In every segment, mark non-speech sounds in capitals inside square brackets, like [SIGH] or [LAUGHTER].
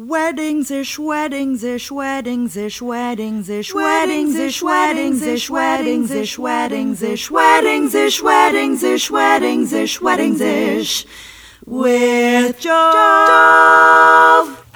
Weddings ish, weddings ish, weddings ish, weddings ish, weddings ish, weddings ish, weddings ish, weddings ish, weddings ish, weddings ish, weddings ish, weddings ish, with Jove.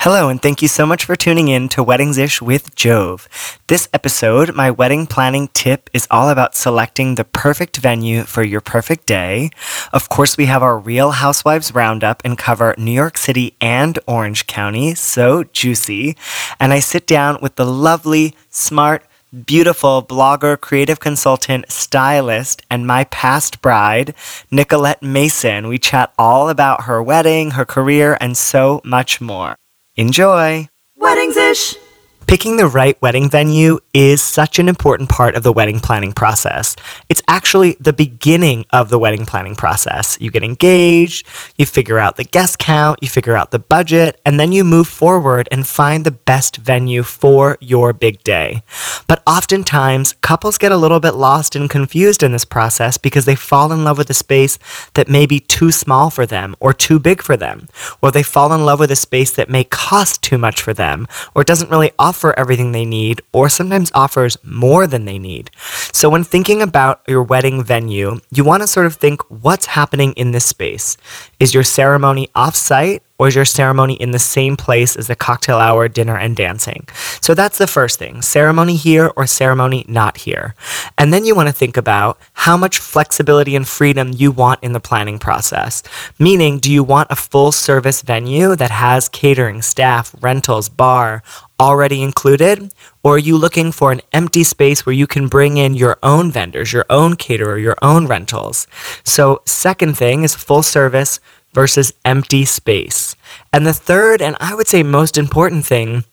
Hello, and thank you so much for tuning in to Weddings Ish with Jove. This episode, my wedding planning tip is all about selecting the perfect venue for your perfect day. Of course, we have our Real Housewives Roundup and cover New York City and Orange County, so juicy. And I sit down with the lovely, smart, beautiful blogger, creative consultant, stylist, and my past bride, Nicolette Mason. We chat all about her wedding, her career, and so much more. Enjoy! Weddings ish. Picking the right wedding venue is such an important part of the wedding planning process. It's actually the beginning of the wedding planning process. You get engaged, you figure out the guest count, you figure out the budget, and then you move forward and find the best venue for your big day. But oftentimes, couples get a little bit lost and confused in this process because they fall in love with a space that may be too small for them or too big for them, or they fall in love with a space that may cost too much for them or doesn't really offer everything they need or sometimes offers more than they need. So when thinking about your wedding venue, you want to sort of think what's happening in this space. Is your ceremony off-site or is your ceremony in the same place as the cocktail hour, dinner, and dancing? So that's the first thing ceremony here or ceremony not here. And then you want to think about how much flexibility and freedom you want in the planning process. Meaning, do you want a full service venue that has catering, staff, rentals, bar, already included? Or are you looking for an empty space where you can bring in your own vendors, your own caterer, your own rentals? So, second thing is full service versus empty space. And the third, and I would say most important thing,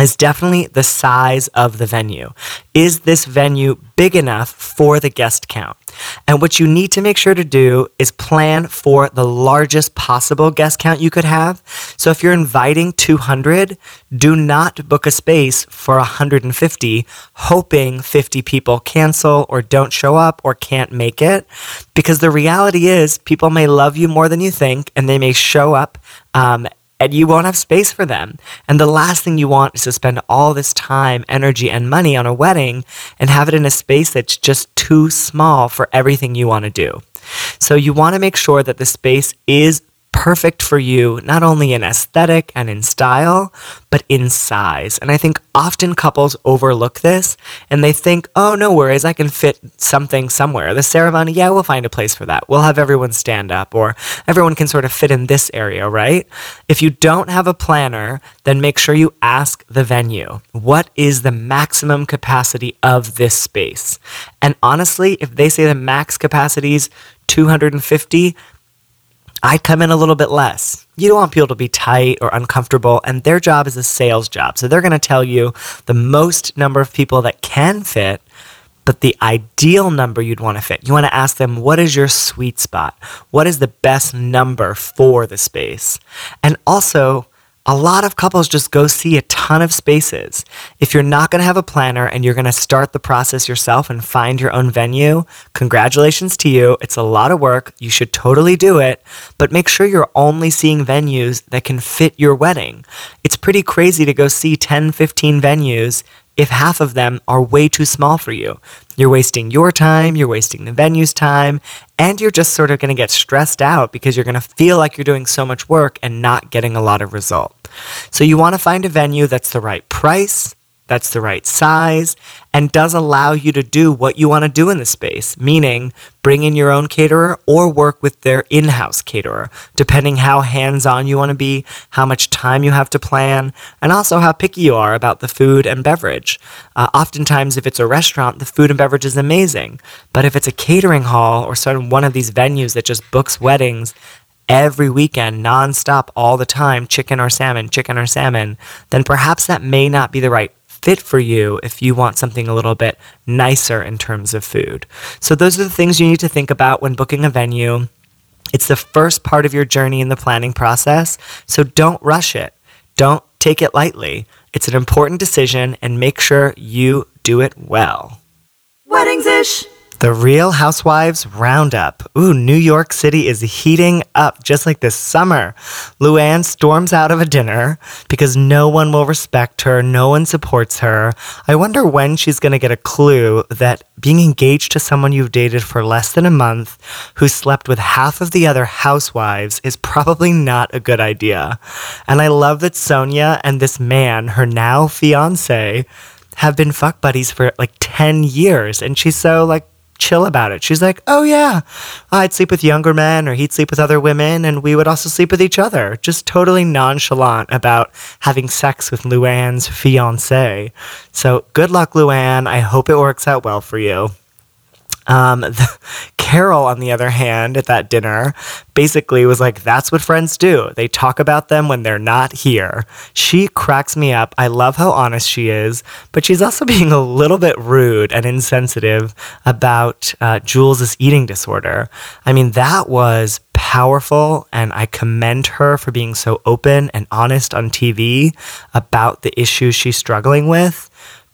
is definitely the size of the venue. Is this venue big enough for the guest count? And what you need to make sure to do is plan for the largest possible guest count you could have. So if you're inviting 200, do not book a space for 150, hoping 50 people cancel or don't show up or can't make it. Because the reality is, people may love you more than you think, and they may show up um, and you won't have space for them. And the last thing you want is to spend all this time, energy, and money on a wedding and have it in a space that's just too small for everything you want to do. So you want to make sure that the space is perfect for you, not only in aesthetic and in style, but in size. And I think often couples overlook this and they think, oh, no worries, I can fit something somewhere. The ceremony, yeah, we'll find a place for that. We'll have everyone stand up or everyone can sort of fit in this area, right? If you don't have a planner, then make sure you ask the venue, what is the maximum capacity of this space? And honestly, if they say the max capacity is 250, I'd come in a little bit less. You don't want people to be tight or uncomfortable, and their job is a sales job. So they're going to tell you the most number of people that can fit, but the ideal number you'd want to fit. You want to ask them, what is your sweet spot? What is the best number for the space? And also, a lot of couples just go see a ton of spaces. If you're not going to have a planner and you're going to start the process yourself and find your own venue, congratulations to you. It's a lot of work. You should totally do it, but make sure you're only seeing venues that can fit your wedding. It's pretty crazy to go see 10, 15 venues if half of them are way too small for you. You're wasting your time, you're wasting the venue's time, and you're just sort of going to get stressed out because you're going to feel like you're doing so much work and not getting a lot of result. So you want to find a venue that's the right price, that's the right size, and does allow you to do what you want to do in the space, meaning bring in your own caterer or work with their in house caterer, depending how hands on you want to be, how much time you have to plan, and also how picky you are about the food and beverage. Uh, oftentimes, if it's a restaurant, the food and beverage is amazing, but if it's a catering hall or one of these venues that just books weddings, every weekend, nonstop, all the time, chicken or salmon, chicken or salmon, then perhaps that may not be the right fit for you if you want something a little bit nicer in terms of food. So, those are the things you need to think about when booking a venue. It's the first part of your journey in the planning process, so don't rush it. Don't take it lightly. It's an important decision and make sure you do it well. Weddings ish. The Real Housewives Roundup. Ooh, New York City is heating up just like this summer. Luann storms out of a dinner because no one will respect her, no one supports her. I wonder when she's going to get a clue that being engaged to someone you've dated for less than a month who slept with half of the other housewives is probably not a good idea. And I love that Sonja and this man, her now fiance, have been fuck buddies for like 10 years and she's so like chill about it. She's like, oh yeah, I'd sleep with younger men or he'd sleep with other women and we would also sleep with each other. Just totally nonchalant about having sex with Luann's fiance. So good luck, Luann. I hope it works out well for you. Um, [LAUGHS] the, Carol, on the other hand, at that dinner, basically was like, that's what friends do. They talk about them when they're not here. She cracks me up. I love how honest she is, but she's also [LAUGHS] being a little bit rude and insensitive about uh, Jules' eating disorder. I mean, that was powerful, and I commend her for being so open and honest on TV about the issues she's struggling with.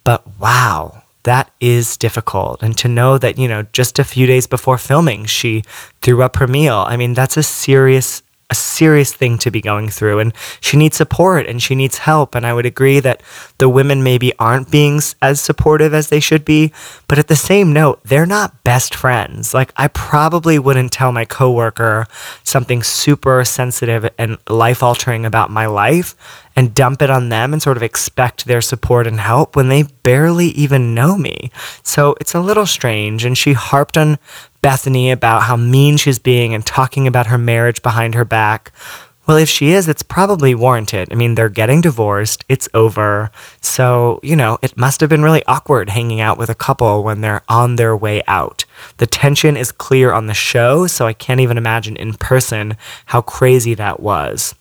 But wow that is difficult. And to know that, you know, just a few days before filming, she threw up her meal. I mean, that's a serious a serious thing to be going through and she needs support and she needs help and i would agree that the women maybe aren't being as supportive as they should be but at the same note they're not best friends like i probably wouldn't tell my coworker something super sensitive and life altering about my life and dump it on them and sort of expect their support and help when they barely even know me. So it's a little strange. And she harped on Bethenny about how mean she's being and talking about her marriage behind her back. Well, if she is, it's probably warranted. I mean, they're getting divorced, it's over. So, you know, it must have been really awkward hanging out with a couple when they're on their way out. The tension is clear on the show, so I can't even imagine in person how crazy that was.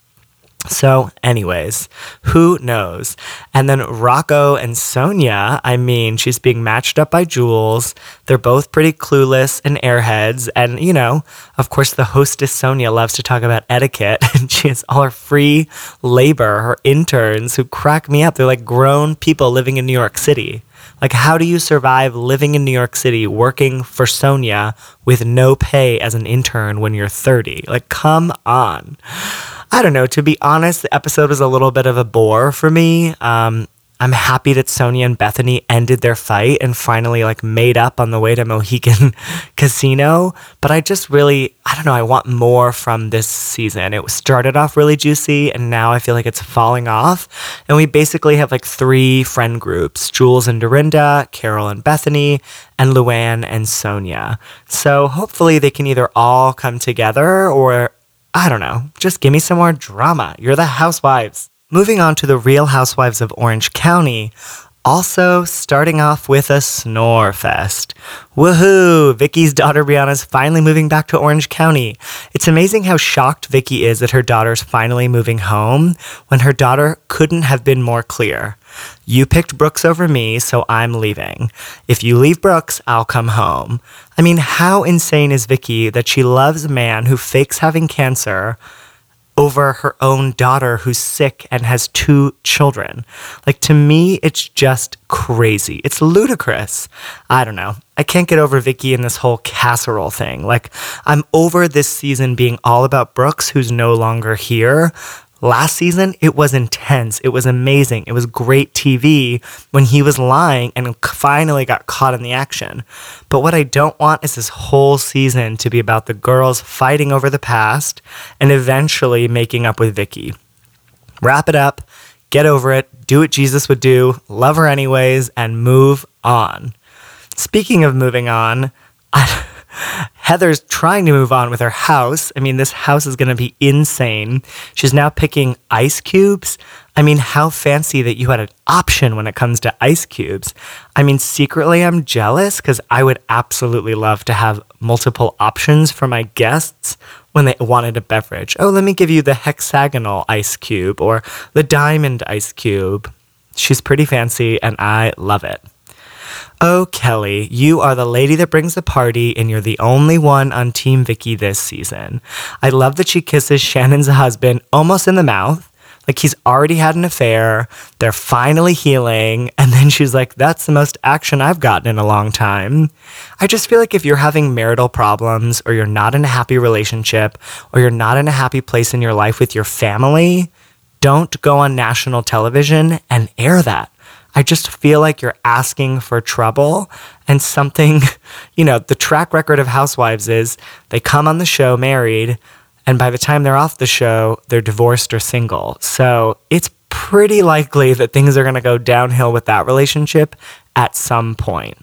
So, anyways, who knows? And then Rocco and Sonja, I mean, she's being matched up by Jules. They're both pretty clueless and airheads. And, you know, of course, the hostess Sonja loves to talk about etiquette. [LAUGHS] And she has all her free labor, her interns who crack me up. They're like grown people living in New York City. Like, how do you survive living in New York City working for Sonja with no pay as an intern when you're 30? Like, come on. I don't know. To be honest, the episode was a little bit of a bore for me. Um, I'm happy that Sonja and Bethenny ended their fight and finally like made up on the way to Mohegan [LAUGHS] Casino. But I just really, I don't know, I want more from this season. It started off really juicy and now I feel like it's falling off. And we basically have like three friend groups Jules and Dorinda, Carol and Bethenny, and Luann and Sonja. So hopefully they can either all come together or I don't know, just give me some more drama. You're the housewives. Moving on to the Real Housewives of Orange County, also starting off with a snore fest. Woohoo! Vicki's daughter Briana's finally moving back to Orange County. It's amazing how shocked Vicki is that her daughter's finally moving home when her daughter couldn't have been more clear. You picked Brooks over me, so I'm leaving. If you leave Brooks, I'll come home. I mean, how insane is Vicki that she loves a man who fakes having cancer? Over her own daughter who's sick and has two children. Like, to me, it's just crazy. It's ludicrous. I don't know. I can't get over Vicki and this whole casserole thing. Like, I'm over this season being all about Brooks, who's no longer here. Last season, it was intense. It was amazing. It was great TV when he was lying and finally got caught in the action. But what I don't want is this whole season to be about the girls fighting over the past and eventually making up with Vicki. Wrap it up, get over it, do what Jesus would do, love her anyways, and move on. Speaking of moving on, [LAUGHS] I. Heather's trying to move on with her house. I mean, this house is going to be insane. She's now picking ice cubes. I mean, how fancy that you had an option when it comes to ice cubes. I mean, secretly, I'm jealous because I would absolutely love to have multiple options for my guests when they wanted a beverage. Oh, let me give you the hexagonal ice cube or the diamond ice cube. She's pretty fancy and I love it. Oh, Kelly, you are the lady that brings the party, and you're the only one on Team Vicki this season. I love that she kisses Shannon's husband almost in the mouth. Like he's already had an affair. They're finally healing. [LAUGHS] And then she's like, that's the most action I've gotten in a long time. I just feel like if you're having marital problems or you're not in a happy relationship or you're not in a happy place in your life with your family, don't go on national television and air that. I just feel like you're asking for trouble and something, [LAUGHS] you know, the track record of housewives is they come on the show married and by the time they're off the show, they're divorced or single. So it's pretty likely that things are going to go downhill with that relationship at some point.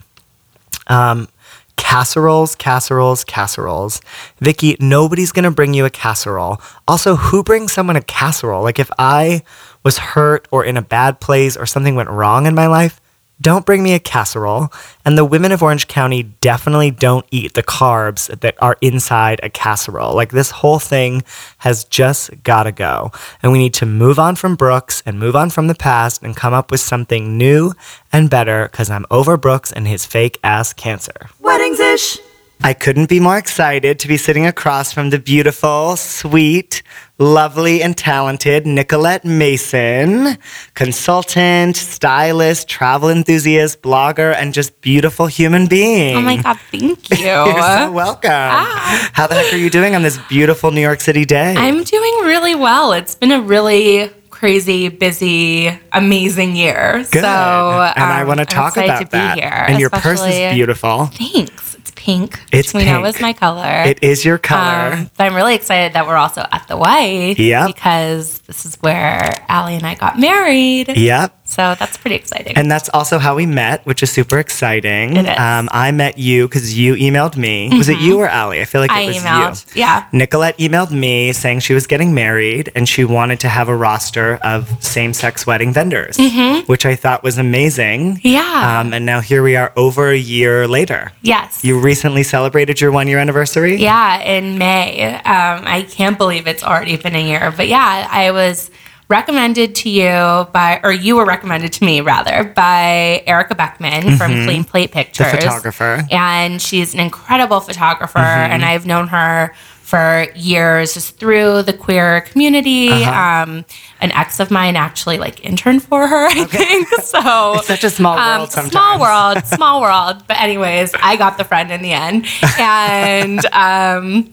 Um, casseroles, casseroles, casseroles. Vicki, nobody's going to bring you a casserole. Also, who brings someone a casserole? Like if I was hurt or in a bad place or something went wrong in my life, don't bring me a casserole. And the women of Orange County definitely don't eat the carbs that are inside a casserole. Like this whole thing has just got to go. And we need to move on from Brooks and move on from the past and come up with something new and better because I'm over Brooks and his fake ass cancer. Weddings ish. I couldn't be more excited to be sitting across from the beautiful, sweet, lovely, and talented Nicolette Mason, consultant, stylist, travel enthusiast, blogger, and just beautiful human being. Oh my God, thank [LAUGHS] you. You're so welcome. Ah. How the heck are you doing on this beautiful New York City day? I'm doing really well. It's been a really crazy, busy, amazing year. Good. So, and I um, want to talk about that. here, and your purse is beautiful. Thanks. It's pink. It's which we know pink. is my color. It is your color. Um, but I'm really excited that we're also at the White. Yep. Because this is where Allie and I got married. yep. So that's pretty exciting. And that's also how we met, which is super exciting. It is. Mm-hmm. Um, I met you because you emailed me. Was it you or Allie? I feel like it I was emailed. you. Yeah. Nicolette emailed me saying she was getting married and she wanted to have a roster of same sex wedding vendors, Mhm. which I thought was amazing. Mm-hmm. Yeah. Um, and now here we are over a year later. yes. You recently celebrated your one year anniversary? Yeah, in May. Um, I can't believe it's already been a year. But yeah, I was recommended to you by, or you were recommended to me rather, by Erica Beckman from Clean Plate Pictures. Mm-hmm. photographer. And she's an incredible photographer. Mm-hmm. And I've known her for years just through the queer community. Uh-huh. Um, an ex of mine actually like interned for her, I think. [LAUGHS] So It's such a small um, world sometimes. Small world, small world. But anyways, I got the friend in the end, and um,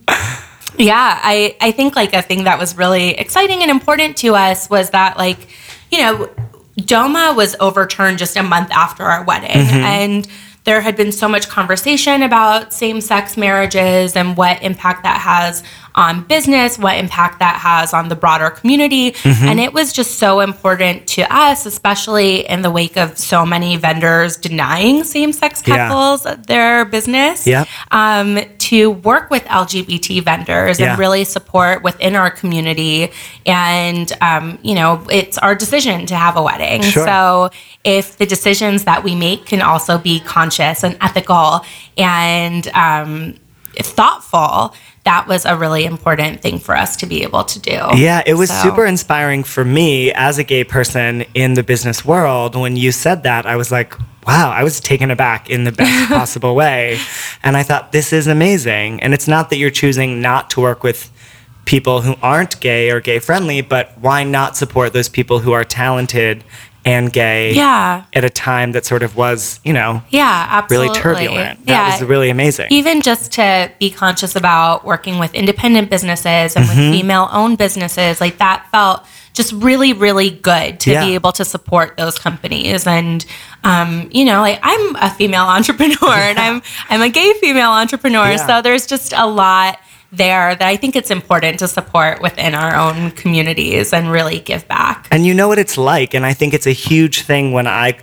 yeah, I I think like a thing that was really exciting and important to us was that like you know DOMA was overturned just a month after our wedding, and there had been so much conversation about same sex marriages and what impact that has on business, what impact that has on the broader community. And it was just so important to us, especially in the wake of so many vendors denying same sex Yeah. couples their business, Yep. um, to work with LGBT vendors Yeah. and really support within our community. And, um, you know, it's our decision to have a wedding. Sure. So if the decisions that we make can also be conscious and ethical and um, thoughtful, that was a really important thing for us to be able to do. Yeah, it was So- super inspiring for me as a gay person in the business world. When you said that, I was like, wow, I was taken aback in the best [LAUGHS] possible way. And I thought, this is amazing. And it's not that you're choosing not to work with people who aren't gay or gay friendly, but why not support those people who are talented and gay Yeah. at a time that sort of was, you know, Yeah, absolutely. really turbulent? That yeah. was really amazing. even just to be conscious about working with independent businesses and Mm-hmm. with female owned businesses like that felt just really really good to Yeah. be able to support those companies and um, you know like i'm a female [LAUGHS] entrepreneur and i'm i'm a gay female entrepreneur Yeah. so there's just a lot there that i think it's important to support within our own communities and really give back And you know what it's like. And I think it's a huge thing when I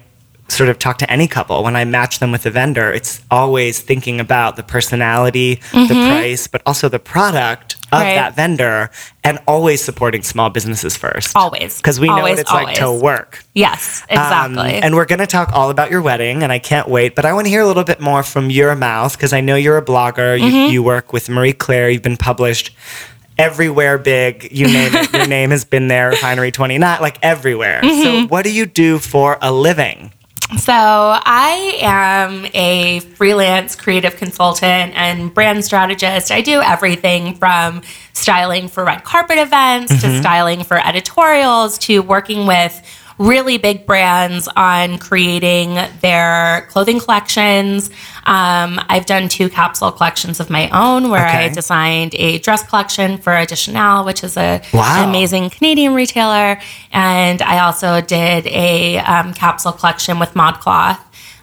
sort of talk to any couple, when I match them with a vendor, it's always thinking about the personality, the mm-hmm. price, but also the product of. Right. that vendor and always supporting small businesses first. Always. Because we know Always, what it's like to work. yes Um, exactly and we're going to talk all about your wedding, and I can't wait. But I want to hear a little bit more from your mouth because I know you're a blogger. You, Mm-hmm. you work with Marie Claire. You've been published everywhere big. You name it. [LAUGHS] your name has been there, Refinery 29, like everywhere. Mm-hmm. So, what do you do for a living? So, I am a freelance creative consultant and brand strategist. I do everything from styling for red carpet events to mm-hmm. styling for editorials to working with really big brands on creating their clothing collections. Um, I've done two capsule collections of my own where I designed a dress collection for Addition Elle, which is a Wow. an amazing Canadian retailer, and I also did a um, capsule collection with ModCloth.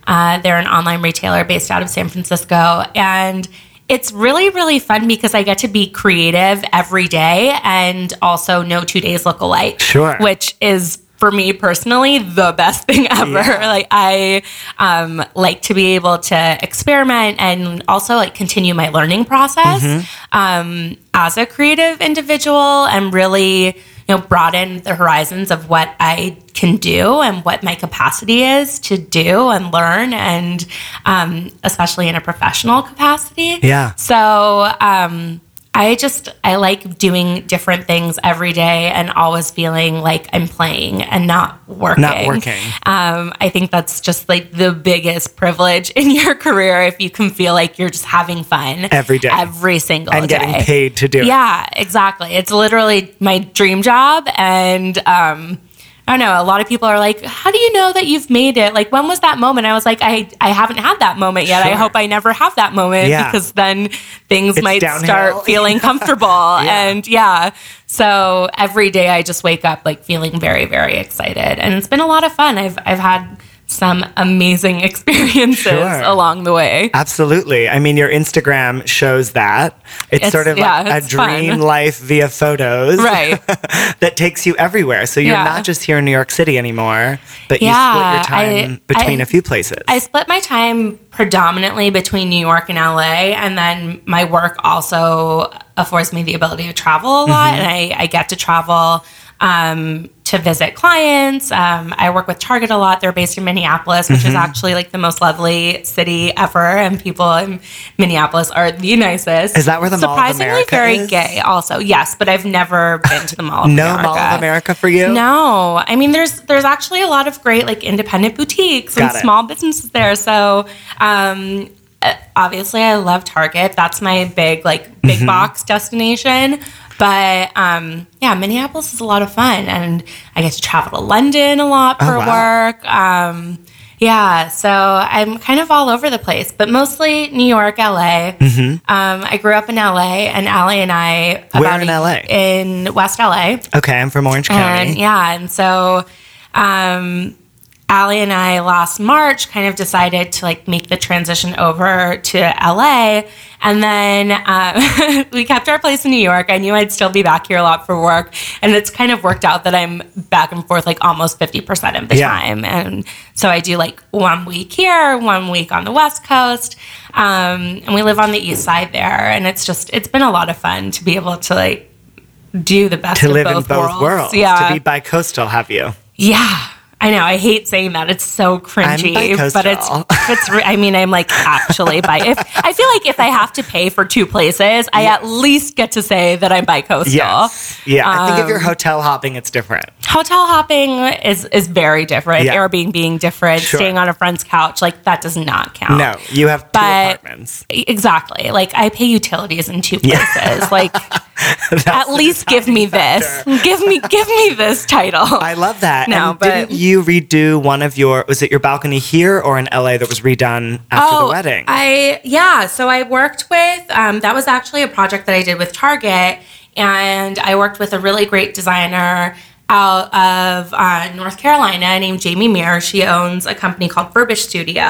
Uh, they're an online retailer based out of San Francisco, and it's really really fun because I get to be creative every day, and also no two days look alike. Sure. which is for me personally the best [LAUGHS] thing ever. Yeah. Like I um, like to be able to experiment and also like continue my learning process Mm-hmm. um, as a creative individual and really you know broaden the horizons of what I can do and what my capacity is to do and learn and um, especially in a professional capacity. Yeah. So um, I just I like doing different things every day and always feeling like I'm playing and not working. Not working. Um, I think that's just like the biggest privilege [LAUGHS] in your career if you can feel like you're just having fun Every day. every single And day, and getting paid to do it. Yeah, exactly. It's literally my dream job, and um, I don't know. A lot of people are like, "How do you know that you've made it? Like, when was that moment?" I was like, "I I haven't had that moment yet. I hope I never have that moment Yeah. because then things It's might downhill. start feeling [LAUGHS] comfortable." And yeah, so every day I just wake up like feeling very very excited, and it's been a lot of fun. I've I've had some amazing [LAUGHS] experiences Sure. along the way. Absolutely. I mean, your Instagram shows that. It's, It's- sort of yeah, like a it's fun. dream life via photos. Right. [LAUGHS] that takes you everywhere. So you're Yeah. not just here in New York City anymore, but you Yeah, split your time I- between I- a few places. I split my time predominantly between New York and LA, and then my work also affords me the ability to travel a lot, and I, I get to travel um, to visit clients. Um, I work with Target a lot. They're based in Minneapolis, which is actually like the most lovely city ever, and people in Minneapolis are the nicest. Is that where the Mall of Surprisingly America very is? gay, also. Yes, but I've never been to the Mall of no America. Mall of America for you? No, I mean there's there's actually a lot of great like independent boutiques and it. small businesses there. So um, obviously I love Target. That's my big like big Mm-hmm. box destination. But um, yeah, Minneapolis is a lot of fun, and I get to travel to London a lot for Oh, wow. work. Um, yeah, so I'm kind of all over the place, but mostly New York, LA. Um, I grew up in LA, and Allie and I Mm-hmm. Where in LA? in West LA. Okay, I'm from Orange County. And yeah, and so um Allie and I last March kind of decided to like make the transition over to LA. And then uh, [LAUGHS] we kept our place in New York. I knew I'd still be back here a lot for work. And it's kind of worked out that I'm back and forth like almost 50% of the Yeah. time. And so I do like one week here, one week on the West Coast. Um, and we live on the East Side there. And it's just, it's been a lot of fun to be able to like do the best to of live both in both worlds. worlds. Yeah. To be bi-coastal, have you? Yeah. I know. I hate saying that. It's so cringy, but it's it's. I mean, I'm like actually bi. If I feel like if I have to pay for two places, I at least get to say that I'm bi-coastal. Yes. Yeah. I think if Um, you're hotel hopping, it's different. Hotel hopping is is very different. Yeah. Airbnb being different. Sure. Staying on a friend's couch, like that does not count. No, you have two But- apartments. Exactly. Like I pay utilities in two Yeah. places. Like [LAUGHS] at least give me deciding this. [LAUGHS] Give me give me this title. I love that. No, and but- didn't you redo one of your? Was it your balcony here or in LA that was redone after the wedding? Oh, I yeah. So I worked with um, that was actually a project that I did with Target, and I worked with a really great designer out of uh, North Carolina named Jamie Meares. She owns a company called Furbish Studio,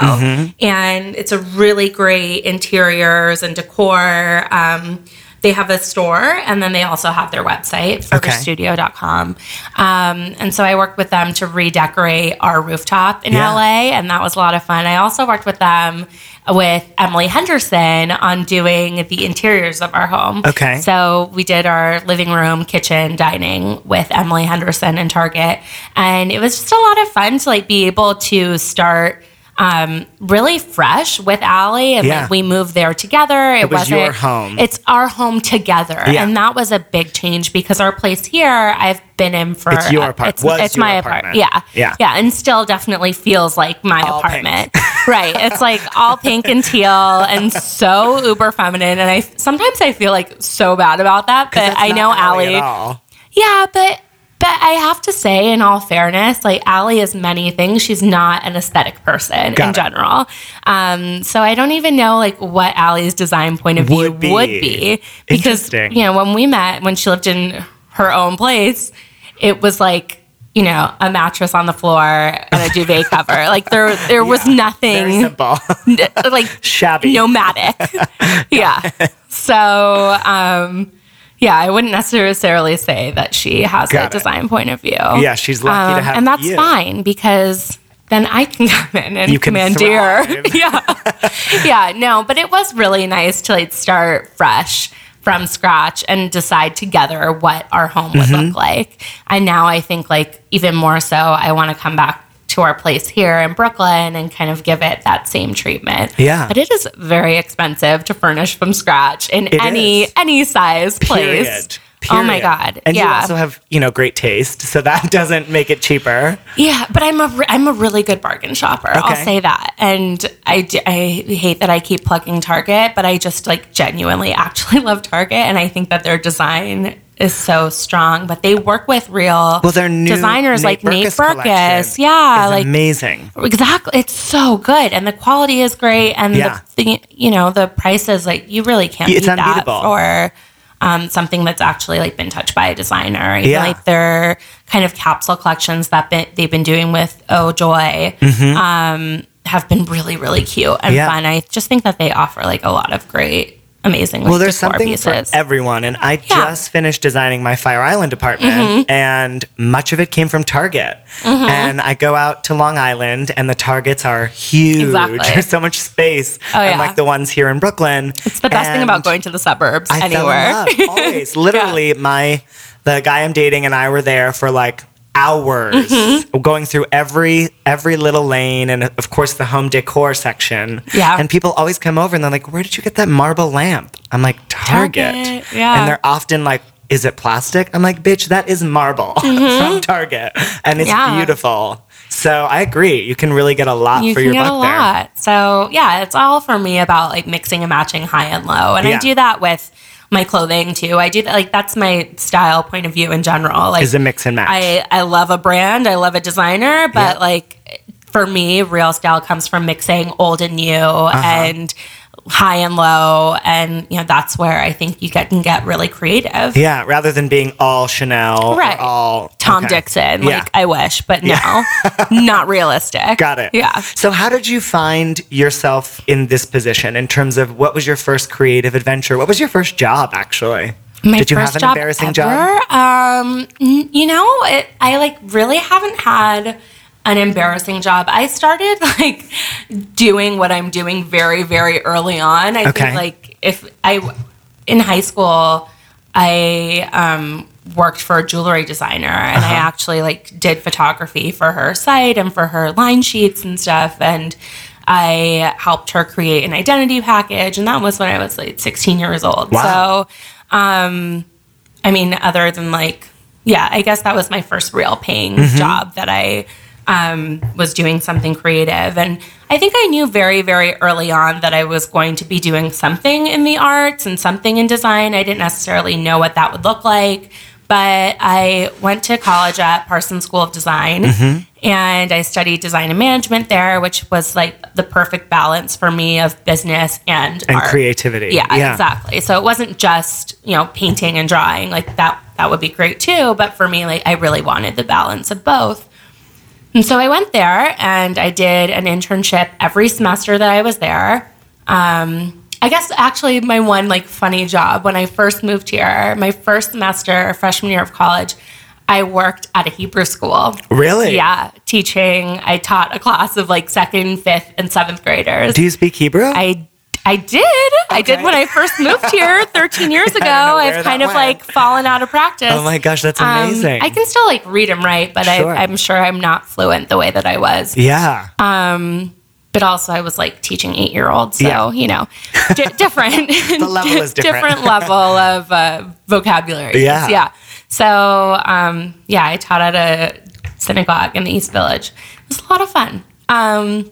and it's a really great interiors and decor. Um, they have a store and then they also have their website, Okay. furbishstudio.com. Um, and so I worked with them to redecorate our rooftop in Yeah. LA, and that was a lot of fun. I also worked with them with Emily Henderson on doing the interiors of our home. Okay. So we did our living room, kitchen, dining with Emily Henderson and Target, and it was just a lot of fun to like be able to start um, really fresh with Allie, and Yeah. like we moved there together. It, was wasn't your home. It's our home together, Yeah. and that was a big change because our place here I've been in for It's your apart- It's, was it's your my apartment. apartment. Yeah, Yeah. yeah, and still definitely feels like my All apartment. [LAUGHS] right. It's like all pink and teal and so uber feminine, and I sometimes I feel like so bad about that, but I know Allie Allie. Yeah, but but I have to say, in all fairness, like Allie is many things. She's not an aesthetic person Got in it. general. Um, so I don't even know like what Allie's design point of view Would be. would be because you know when we met when she lived in her own place, it was like. You know, a mattress on the floor and a duvet [LAUGHS] cover. Like there, there was Very nothing simple. [LAUGHS] like Shabby. nomadic. [LAUGHS] yeah. So, um, yeah, I wouldn't necessarily say that she has Got a it. design point of view. Yeah, she's lucky to Um, have and that's you. fine because then I can [LAUGHS] come in and You can commandeer. [LAUGHS] yeah, yeah, no, but it was really nice to like start fresh from scratch and decide together what our home would Mm-hmm. look like. And now I think like even more so, I want to come back to our place here in Brooklyn and kind of give it that same treatment. Yeah. but it is very expensive to furnish from scratch in It any is. any size place. Period. Oh my god! And you yeah, also have, you know, great taste, so that [LAUGHS] doesn't make it cheaper. yeah, but I'm a I'm a really good bargain shopper. Okay. I'll say that. And I, d- I hate that I keep plugging Target, but I just like genuinely actually [LAUGHS] love Target, and I think that their design is so strong. But they work with real Well, their new designers like Nate Berkus collection Berkus. Yeah, like amazing. Exactly. It's so good. And the quality is great. And Yeah. the, the, you know, the prices, like, you really can't It's beat that for um, something that's actually, like, been touched by a designer. Feel Yeah. like their kind of capsule collections that been, they've been doing with Oh Joy um, have been really, really cute and Mm-hmm. Yeah. fun. I just think that they offer, like, a lot of great, amazing, Well, there's something pieces. for everyone, and I Yeah. Mm-hmm. just finished designing my Fire Island apartment, and much of it came from Target. And I go out to Long Island, and the Targets are huge. Exactly. There's so much space, Oh, yeah. unlike the ones here in Brooklyn. it's the best thing about going to the suburbs I anywhere. fell in love always. [LAUGHS] Literally, my the guy I'm dating and I were there for like hours, Mm-hmm. going through every every little lane, and of course the home decor section. Yeah. and people always come over and they're like, "Where did you get that marble lamp?" I'm like, "Target." Target, yeah. and they're often like. Is it plastic? I'm like, bitch, that is marble [LAUGHS] from Target. And it's Mm-hmm. Yeah. beautiful. So I agree. You can really get a lot you for your buck a there. lot. So yeah, it's all for me about like mixing and matching high and low, and Yeah. I do that with my clothing too. I do that like that's my style point of view in general. Like Is a mix and match. I I love a brand, I love a designer, but Yeah. like for me, real style comes from mixing old and new Uh-huh. and high and low, and you know that's where I think you get, can get really creative. yeah, rather than being all Chanel, Right. all Tom okay. Dixon, Yeah. like I wish, but no, [LAUGHS] not realistic. Got it. Yeah. So, how did you find yourself in this position in terms of what was your first creative adventure? What was your first job, actually? My did you have an embarrassing ever? job? Um, n- you know, it, I like really haven't had an embarrassing job. I started [LAUGHS] like doing what I'm doing very, very early on. I Okay. think like if I in high school, I um, worked for a jewelry designer, and Uh-huh. I actually like did photography for her site and for her line sheets and stuff, and. I helped her create an identity package, and that was when I was like 16 years old. Wow. So, um, I mean, other than like, yeah, I guess that was my first real paying Mm-hmm. job that I um, was doing something creative. And I think I knew very, very early on that I was going to be doing something in the arts and something in design. I didn't necessarily know what that would look like. But I went to college at Parsons School of Design Mm-hmm. and I studied design and management there, which was like the perfect balance for me of business and, And art. creativity. Yeah, Yeah. exactly. So it wasn't just, you know, painting and drawing. Like that that would be great too, but for me like I really wanted the balance of both. And so I went there and I did an internship every semester that I was there. Um, I guess actually my one like funny job when I first moved here, my first semester, freshman year of college, I worked at a Hebrew school. Really? Yeah, teaching. I taught a class of like second, fifth, and seventh graders. Do you speak Hebrew? I I did. I did when I first moved here [LAUGHS] 13 years ago. I've kind of went. like fallen out of practice. oh my gosh, that's Um, amazing. I can still like read and write, but Sure. I, I'm sure I'm not fluent the way that I was. yeah. Um, but also I was like teaching eight year olds. So, Yeah. you know, di- [LAUGHS] different. the level is different. level of uh, vocabulary. Yeah. Yeah. So, um, yeah, I taught at a synagogue in the East Village. It was a lot of fun. Um,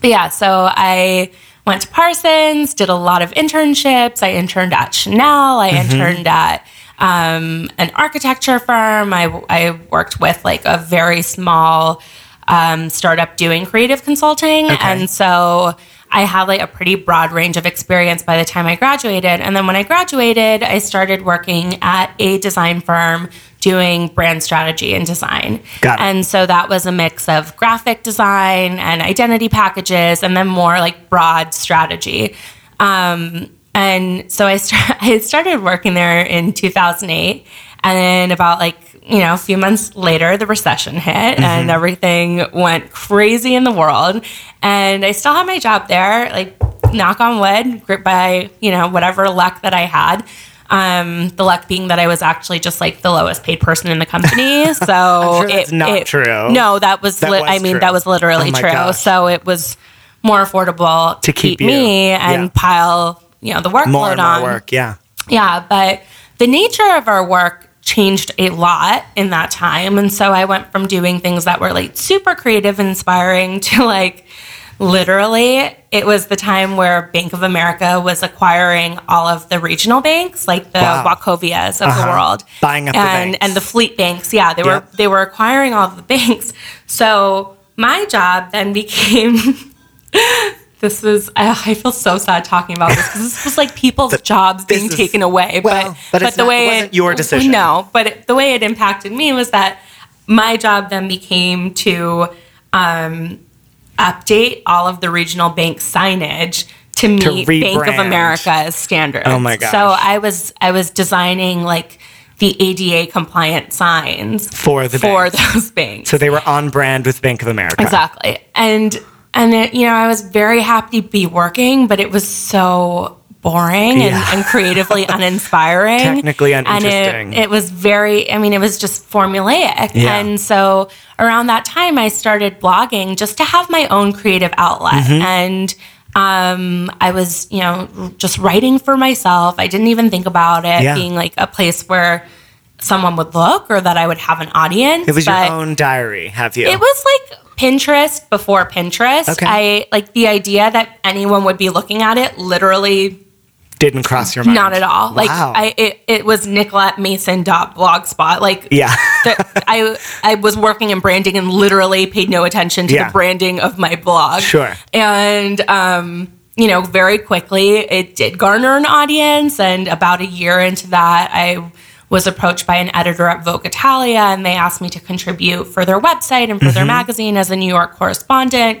but yeah, so I went to Parsons, did a lot of internships. I interned at Chanel. I interned at um, an architecture firm. I, I worked with like a very small um, startup doing creative consulting. And so I had like a pretty broad range of experience by the time I graduated. And then when I graduated, I started working at a design firm doing brand strategy and design. And so that was a mix of graphic design and identity packages, and then more like broad strategy. Um, and so I, st- [LAUGHS] I started working there in 2008. And then about like, you know, a few months later, the recession hit and everything went crazy in the world. And I still had my job there, like, knock on wood, grip by, you know, whatever luck that I had. Um, the luck being that I was actually just like the lowest paid person in the company. [LAUGHS] So sure that's not true. No, that was, That li- was I mean, true. that was literally Oh true. gosh. So it was more affordable To keep you. me and Yeah. pile, you know, the workload More and more on. work. Yeah. Yeah, but the nature of our work changed a lot in that time. And so I went from doing things that were like super creative, inspiring to like literally, it was the time where Bank of America was acquiring all of the regional banks, like the Wow. Wachovias of the Uh-huh. world. Buying up the and, banks. and the fleet banks. Yeah, they were Yep. they were acquiring all of the banks. So my job then became [LAUGHS] this was I [LAUGHS] I feel so sad talking about this because this was like people's jobs being is- taken away. well, but but it's not- it wasn't your decision. No, but it, the way it impacted me was that my job then became to um, update all of the regional bank signage to meet Bank of. America's standards. Oh my gosh. So I was I was designing like the ADA compliant signs For the for banks. those [LAUGHS] banks. So they were on brand with Bank of America. Exactly. And and it, you know, I was very happy to be working, but it was so boring Yeah. and, and creatively [LAUGHS] uninspiring. Technically And uninteresting. it, it was very I mean, it was just formulaic. Yeah. And so around that time I started blogging just to have my own creative outlet. Mm-hmm. And um, I was, you know, just writing for myself. I didn't even think about it Yeah. being like a place where someone would look or that I would have an audience. It was but- your own diary, have you? it was like Pinterest before Pinterest. Okay. I like the idea that anyone would be looking at it literally Didn't cross your mind. not at all. Like I it, it was Nicolette Mason dot blogspot. Like Yeah. the, I I was working in branding and literally paid no attention to Yeah. the branding of my blog. Sure. And um, you know, very quickly it did garner an audience and about a year into that I was approached by an editor at Vogue Italia and they asked me to contribute for their website and for Mm-hmm. their magazine as a New York correspondent.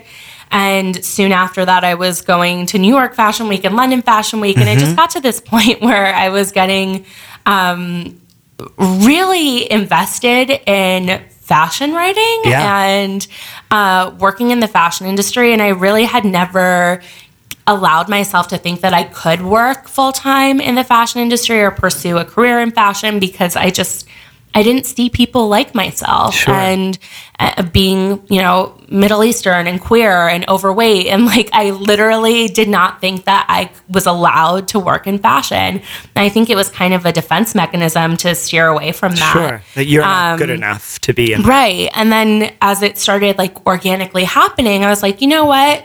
And soon after that, I was going to New York Fashion Week and London Fashion Week. And it Mm-hmm. just got to this [LAUGHS] point where I was getting um, really invested in fashion writing Yeah. and uh, working in the fashion industry. And I really had never allowed myself to think that I could work full time in the fashion industry or pursue a career in fashion because I just I didn't see people like myself Sure. and uh, being you know Middle Eastern and queer and overweight and like I literally did not think that I was allowed to work in fashion. And I think it was kind of a defense mechanism to steer away from that. Sure. That you're not good Um, enough to be in. Right. And then as it started like organically happening, I was like, you know what?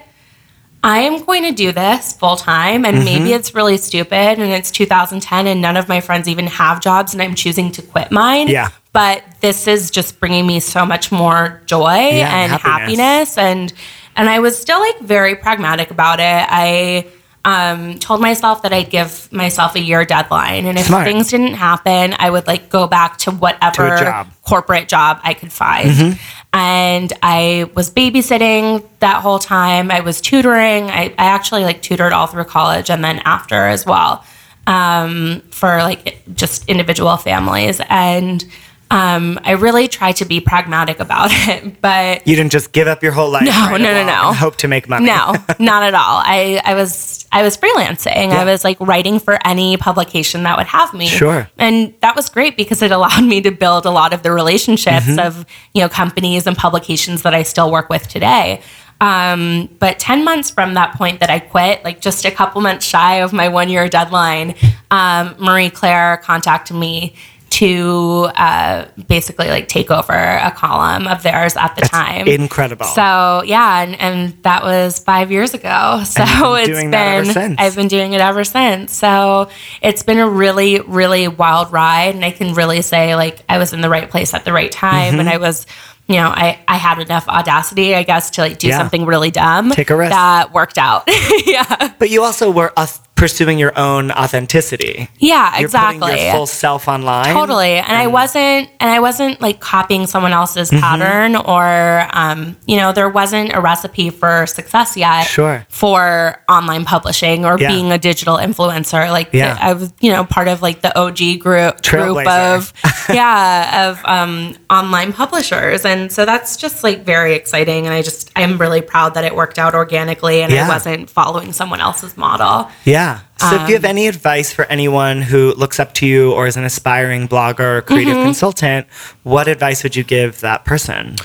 I am going to do this full time. And maybe it's really stupid and it's 2010 and none of my friends even have jobs and I'm choosing to quit mine. Yeah. But this is just bringing me so much more joy and happiness. happiness. And, and I was still like very pragmatic about it. I, um, told myself that I'd give myself a year deadline. And if Smart. things didn't happen, I would like go back to whatever To job. corporate job I could find. Mm-hmm. And I was babysitting that whole time. I was tutoring. I, I actually like tutored all through college and then after as well um, for like just individual families. And um, I really tried to be pragmatic about [LAUGHS] it, but You didn't just give up your whole life. No, right no, no, no. hope to make money. no, [LAUGHS] not at all. I, I was I was freelancing. Yeah. I was like writing for any publication that would have me. Sure. And that was great because it allowed me to build a lot of the relationships Mm-hmm. of, you know, companies and publications that I still work with today. Um, but 10 months from that point that I quit, like just a couple months shy of my one year deadline, um, Marie Claire contacted me to uh, basically like take over a column of theirs at the time. incredible. So yeah, and, and that was five years ago. [LAUGHS] So been it's been that ever since. I've been doing it ever since. So it's been a really, really wild ride, and I can really say like I was in the right place at the right time, Mm-hmm. and I was. You know, I, I had enough audacity, I guess, to like do Yeah. something really dumb. Take a risk. That worked out. [LAUGHS] yeah. But you also were auth- pursuing your own authenticity. Yeah, You're exactly. your full self online. Totally. And I wasn't and I wasn't like copying someone else's Mm-hmm. pattern or um, you know, there wasn't a recipe for success yet Sure. for online publishing or Yeah. being a digital influencer. Like Yeah. I was, you know, part of like the OG group group of [LAUGHS] yeah, of um online publishers. And so that's just like very exciting and I just I'm really proud that it worked out organically and Yeah. I wasn't following someone else's model. Yeah. So if you have Um, any advice for anyone who looks up to you or is an aspiring blogger or creative Mm-hmm. consultant, what advice would you give that person?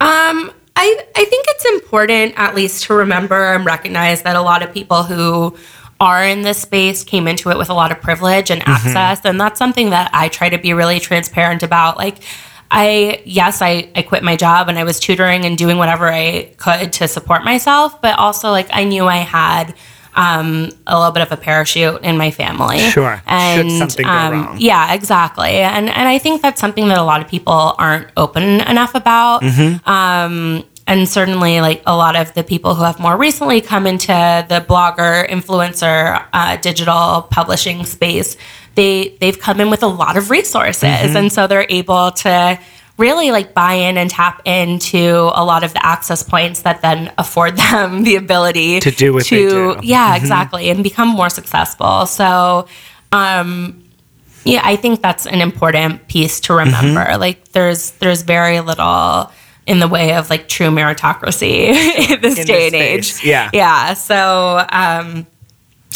Um, I I think it's important at least to remember and recognize that a lot of people who are in this space came into it with a lot of privilege and access, and that's something that I try to be really transparent about. Like. I yes, I, I quit my job and I was tutoring and doing whatever I could to support myself, but also like I knew I had um, a little bit of a parachute in my family. Sure. Should And something go um, wrong. yeah, exactly. And and I think that's something that a lot of people aren't open enough about. Mm-hmm. Um, and certainly, like a lot of the people who have more recently come into the blogger, influencer, uh, digital publishing space, they they've come in with a lot of resources, Mm-hmm. and so they're able to really like buy in and tap into a lot of the access points that then afford them [LAUGHS] the ability To do what they to- do. Mm-hmm. Yeah, exactly, and become more successful. So. Um, yeah, I think that's an important piece to remember. Mm-hmm. Like there's there's very little in the way of like true meritocracy [LAUGHS] in this In day this and age. yeah. Yeah. So um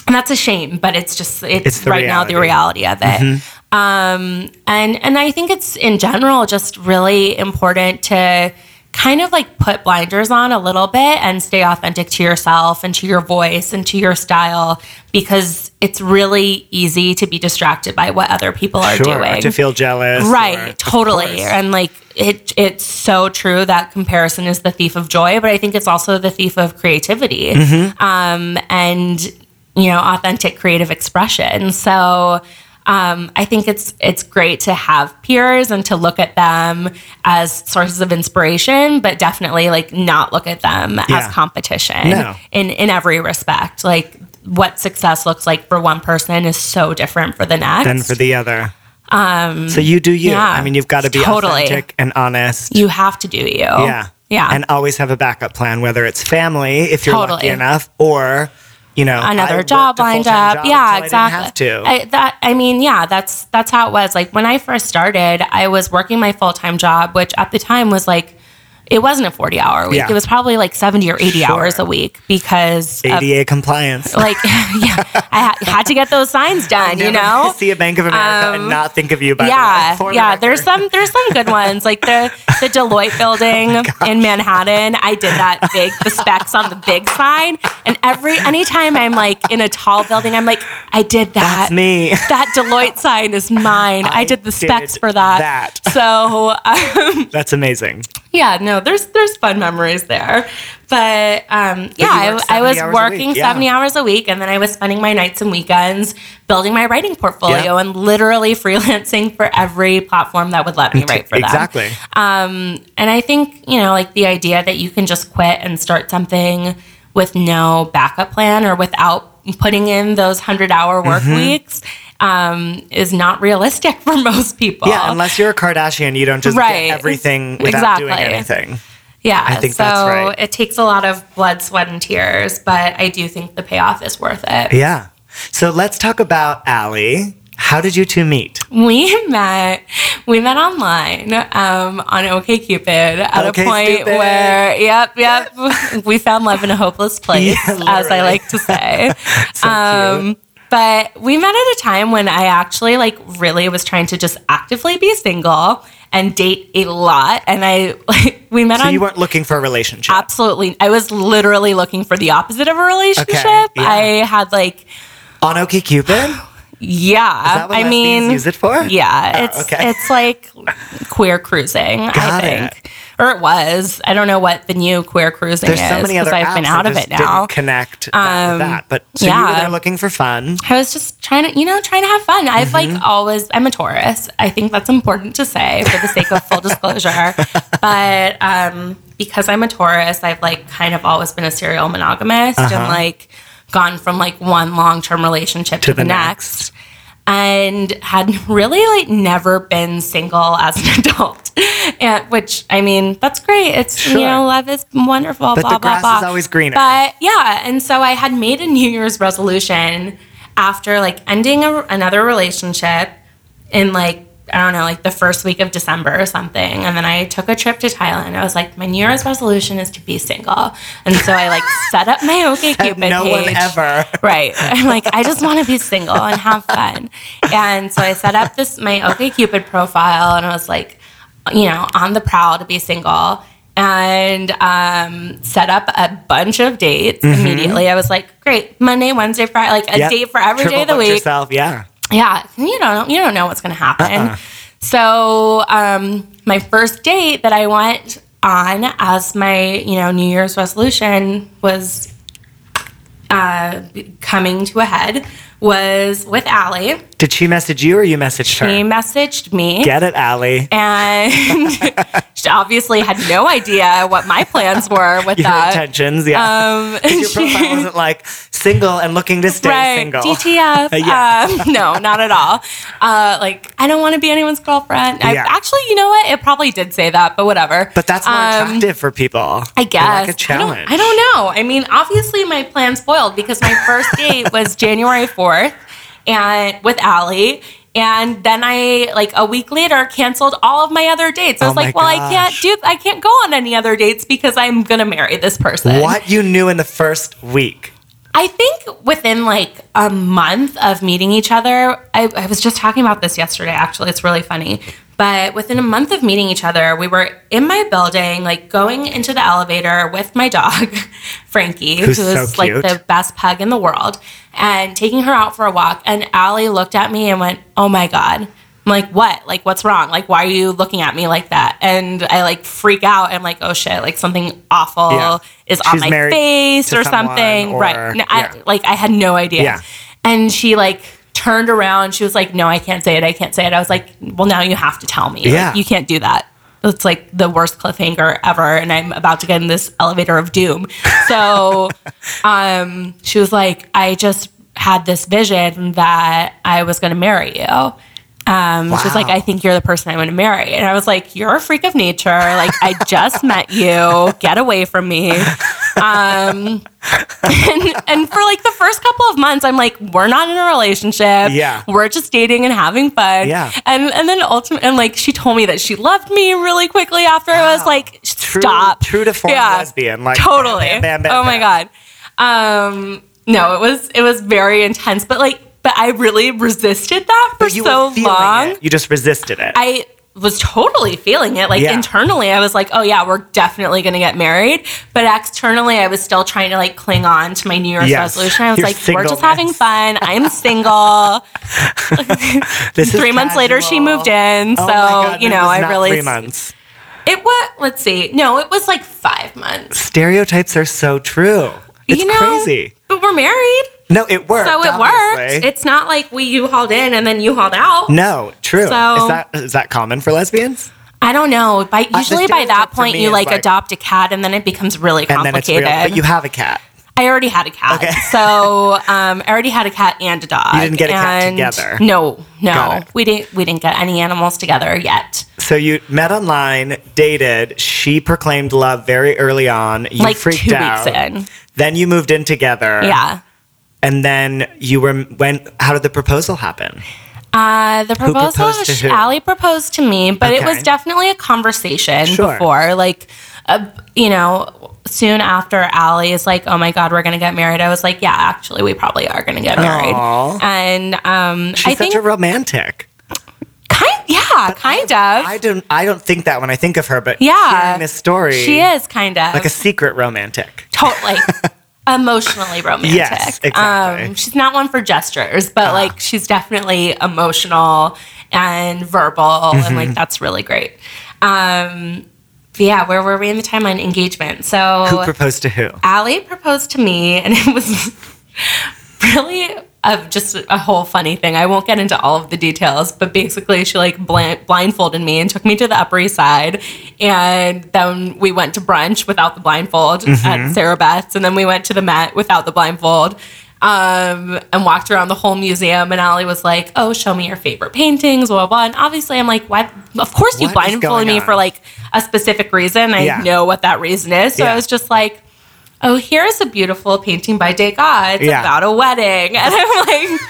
and that's a shame, but it's just it's, It's right now the reality of it. Mm-hmm. Um and and I think it's in general just really important to kind of like put blinders on a little bit and stay authentic to yourself and to your voice and to your style because it's really easy to be distracted by what other people are Sure. doing To feel jealous. right or- totally and like it it's so true that comparison is the thief of joy but i think it's also the thief of creativity Mm-hmm. um and you know authentic creative expression so um, I think it's it's great to have peers and to look at them as sources of inspiration, but definitely like not look at them Yeah. as competition No. in in every respect. Like what success looks like for one person is so different for the next. Than for the other. Um, so you do you. yeah, I mean, you've got to be totally. authentic and honest. you have to do you. yeah. Yeah. And always have a backup plan, whether it's family, if you're lucky enough, or, you know, another worked job lined up. job Yeah, exactly. I didn't have to. I, that I mean, yeah, that's that's how it was. Like when I first started, I was working my full time job, which at the time was like it wasn't a forty hour week. Yeah. It was probably like seventy or eighty Sure. hours a week because of, ADA compliance. like [LAUGHS] yeah, I ha- had to get those signs [LAUGHS] done. You know, [LAUGHS] see a Bank of America and not think of you. By the way, yeah, the yeah. There's some there's some good ones like the the Deloitte building in Manhattan. I did that big the specs on the big sign, and every anytime I'm like in a tall building, I'm like, I did that. That's me. That Deloitte sign is mine. I, I did the specs did for that. that. So um, That's amazing. Yeah, no, there's there's fun memories there. But um, yeah, I, I was working yeah. 70 hours a week, and then I was spending my nights and weekends building my writing portfolio Yeah. and literally [LAUGHS] freelancing for every platform that would let me write for them. exactly. Um, and I think, you know, like the idea that you can just quit and start something with no backup plan or without putting in those 100 hour work Mm-hmm. weeks um, is not realistic [LAUGHS] for most people. Yeah, unless you're a Kardashian, you don't just Right. get everything without doing anything. Yeah, I think so that's right. it takes a lot of blood, sweat, and tears, but I do think the payoff is worth it. Yeah. So let's talk about Allie. How did you two meet? We met we met online um, on OKCupid at a point OkCupid. where yep, yep, [LAUGHS] we found love in a hopeless place, Yeah, as I like to say. [LAUGHS] So um, but we met at a time when I actually like really was trying to just actively be single and date a lot, and I [LAUGHS] like we met So on you weren't looking for a relationship. absolutely. I was literally looking for the opposite of a relationship. yeah. I had like On OkCupid? yeah, Is that what I mean, use it for? yeah, Oh, it's okay. it's like queer cruising. I think, it. Or it was. I don't know what the new queer cruising There's is so many other I've been out of it now. Connect that with that. But so you were yeah. there looking for fun. I was just trying to, you know, trying to have fun. I've Mm-hmm. like always, I'm a Taurus. I think that's important to say for the sake of full [LAUGHS] disclosure. But um, because I'm a Taurus, I've like kind of always been a serial monogamist and like gone from like one long term relationship to, Uh-huh. the the next. And had really like never been single as an [LAUGHS] adult, [LAUGHS] and which I mean that's great. It's Sure. you know love is wonderful. But blah the grass blah. is always greener. But yeah, and so I had made a New Year's resolution after like ending a, another relationship in like I don't know, like the first week of December or something. And then I took a trip to Thailand. I was like, my New Year's resolution is to be single. And so I like [LAUGHS] set up my OkCupid no page. one ever. [LAUGHS] Right. I'm like, I just want to be single and have fun. And so I set up this my OkCupid profile and I was like, you know, on the prowl to be single. And um, set up a bunch of dates immediately. I was like, great, Monday, Wednesday, Friday, like a Mm-hmm. Yep. date for every day Triple of the week Yourself. Yeah. yeah you don't you don't know what's going to happen Uh-uh. so um, my first date that i went on as my you know new year's resolution was uh, coming to a head was with Allie. Did she message you or you messaged her? She messaged me. Get it, Allie. and [LAUGHS] [LAUGHS] she obviously had no idea what my plans were with Your that. intentions, yeah. Um, [LAUGHS] your profile [LAUGHS] wasn't like single and looking to stay right, single. DTF. [LAUGHS] Yeah. um, no, not at all. Uh, like, I don't want to be anyone's girlfriend. I, Yeah. actually, you know what? It probably did say that, but whatever. But that's more Um, attractive for people. I They're guess. Like a I don't- challenge. I don't, know. I mean, obviously my plan spoiled because my first date was January 4th and with Allie. And then I, like a week later, canceled all of my other dates. I Oh was like, my well, I can't do, I can't go on any other dates because I'm to marry this person. What you knew in the first week. I think within like a month of meeting each other, I, I was just talking about this yesterday, actually. It's really funny. But within a month of meeting each other, we were in my building, like going into the elevator with my dog, [LAUGHS] Frankie, Who's so like the best pug in the world, and taking her out for a walk. And Allie looked at me and went, Oh my God. I'm like, what? Like, what's wrong? Like, why are you looking at me like that? And I like freak out. I'm like, oh shit, like something awful Yeah. is on my face or something. or- right. No, yeah. I, like, I had no idea. Yeah. And she like turned around. She was like, no, I can't say it. I can't say it. I was like, well, now you have to tell me. Like, you can't do that. It's like the worst cliffhanger ever. And I'm about to get in this elevator of doom. So [LAUGHS] um, she was like, I just had this vision that I was going to marry you. Um, She was like, I think you're the person I want to marry. And I was like, You're a freak of nature. Like, I just met you. Get away from me. Um, and, and for like the first couple of months, I'm like, We're not in a relationship. Yeah. We're just dating and having fun. Yeah. And and then ultimately, and like, she told me that she loved me really quickly after. I was like, Stop. true to form yeah. lesbian, like, totally. bam, bam, bam, oh my. God. Um, no, it was it was very intense, but like, but I really resisted that for so long. it. You just resisted it. I was totally feeling it. Like Yeah. internally, I was like, oh yeah, we're definitely going to get married. But externally, I was still trying to like cling on to my New Year's Yes. resolution. I [LAUGHS] was Your like, we're just having fun. I'm [LAUGHS] single. [LAUGHS] This is Three months later, she moved in. Oh so, God, you know, I really. three months. It was, let's see. No, it was like five months. Stereotypes are so true. It's you know, crazy. But we're married. No, it worked. So it obviously. worked. It's not like we you hauled in and then you hauled out. no, true. So- is that is that common for lesbians? I don't know. By the usually by that point you like, like- adopt a cat and then it becomes really And then it's real. complicated. But you have a cat. I already had a cat. Okay. [LAUGHS] So um, I already had a cat and a dog. You didn't get a cat together? No, no. We didn't we didn't get any animals together yet. So you met online, dated. She proclaimed love very early on. You Like freaked two out. weeks in. Then you moved in together. Yeah. And then you were when? How did the proposal happen? Uh, the proposal, proposed to who? Allie proposed to me, but it was definitely a conversation Sure. before. Like, uh, you know, soon after Allie is like, "Oh my God, we're gonna get married," I was like, "Yeah, actually, we probably are gonna get married." Aw. And um, She's I such think a romantic. kind, yeah, kind of. I don't. I don't think that when I think of her, but yeah, hearing this story, She is kind of like a secret romantic. totally [LAUGHS] emotionally romantic. Yes, exactly. Um, she's not one for gestures, but like she's definitely emotional and verbal, and Mm-hmm. like that's really great. Um, yeah, where were we in the timeline? Engagement. So Who proposed to who? Allie proposed to me, and it was [LAUGHS] really of just a whole funny thing. I won't get into all of the details, but basically, she like blind- blindfolded me and took me to the Upper East Side, and then we went to brunch without the blindfold at Sarabeth's, and then we went to the Met without the blindfold. Um, and walked around the whole museum, and Allie was like, "Oh, show me your favorite paintings, blah blah." blah. And obviously, I'm like, "What? Of course, you What blindfolded me on? for like a specific reason. I Yeah. know what that reason is." So Yeah. I was just like, oh, here's a beautiful painting by Degas. It's Yeah. about a wedding. [LAUGHS] And I'm like,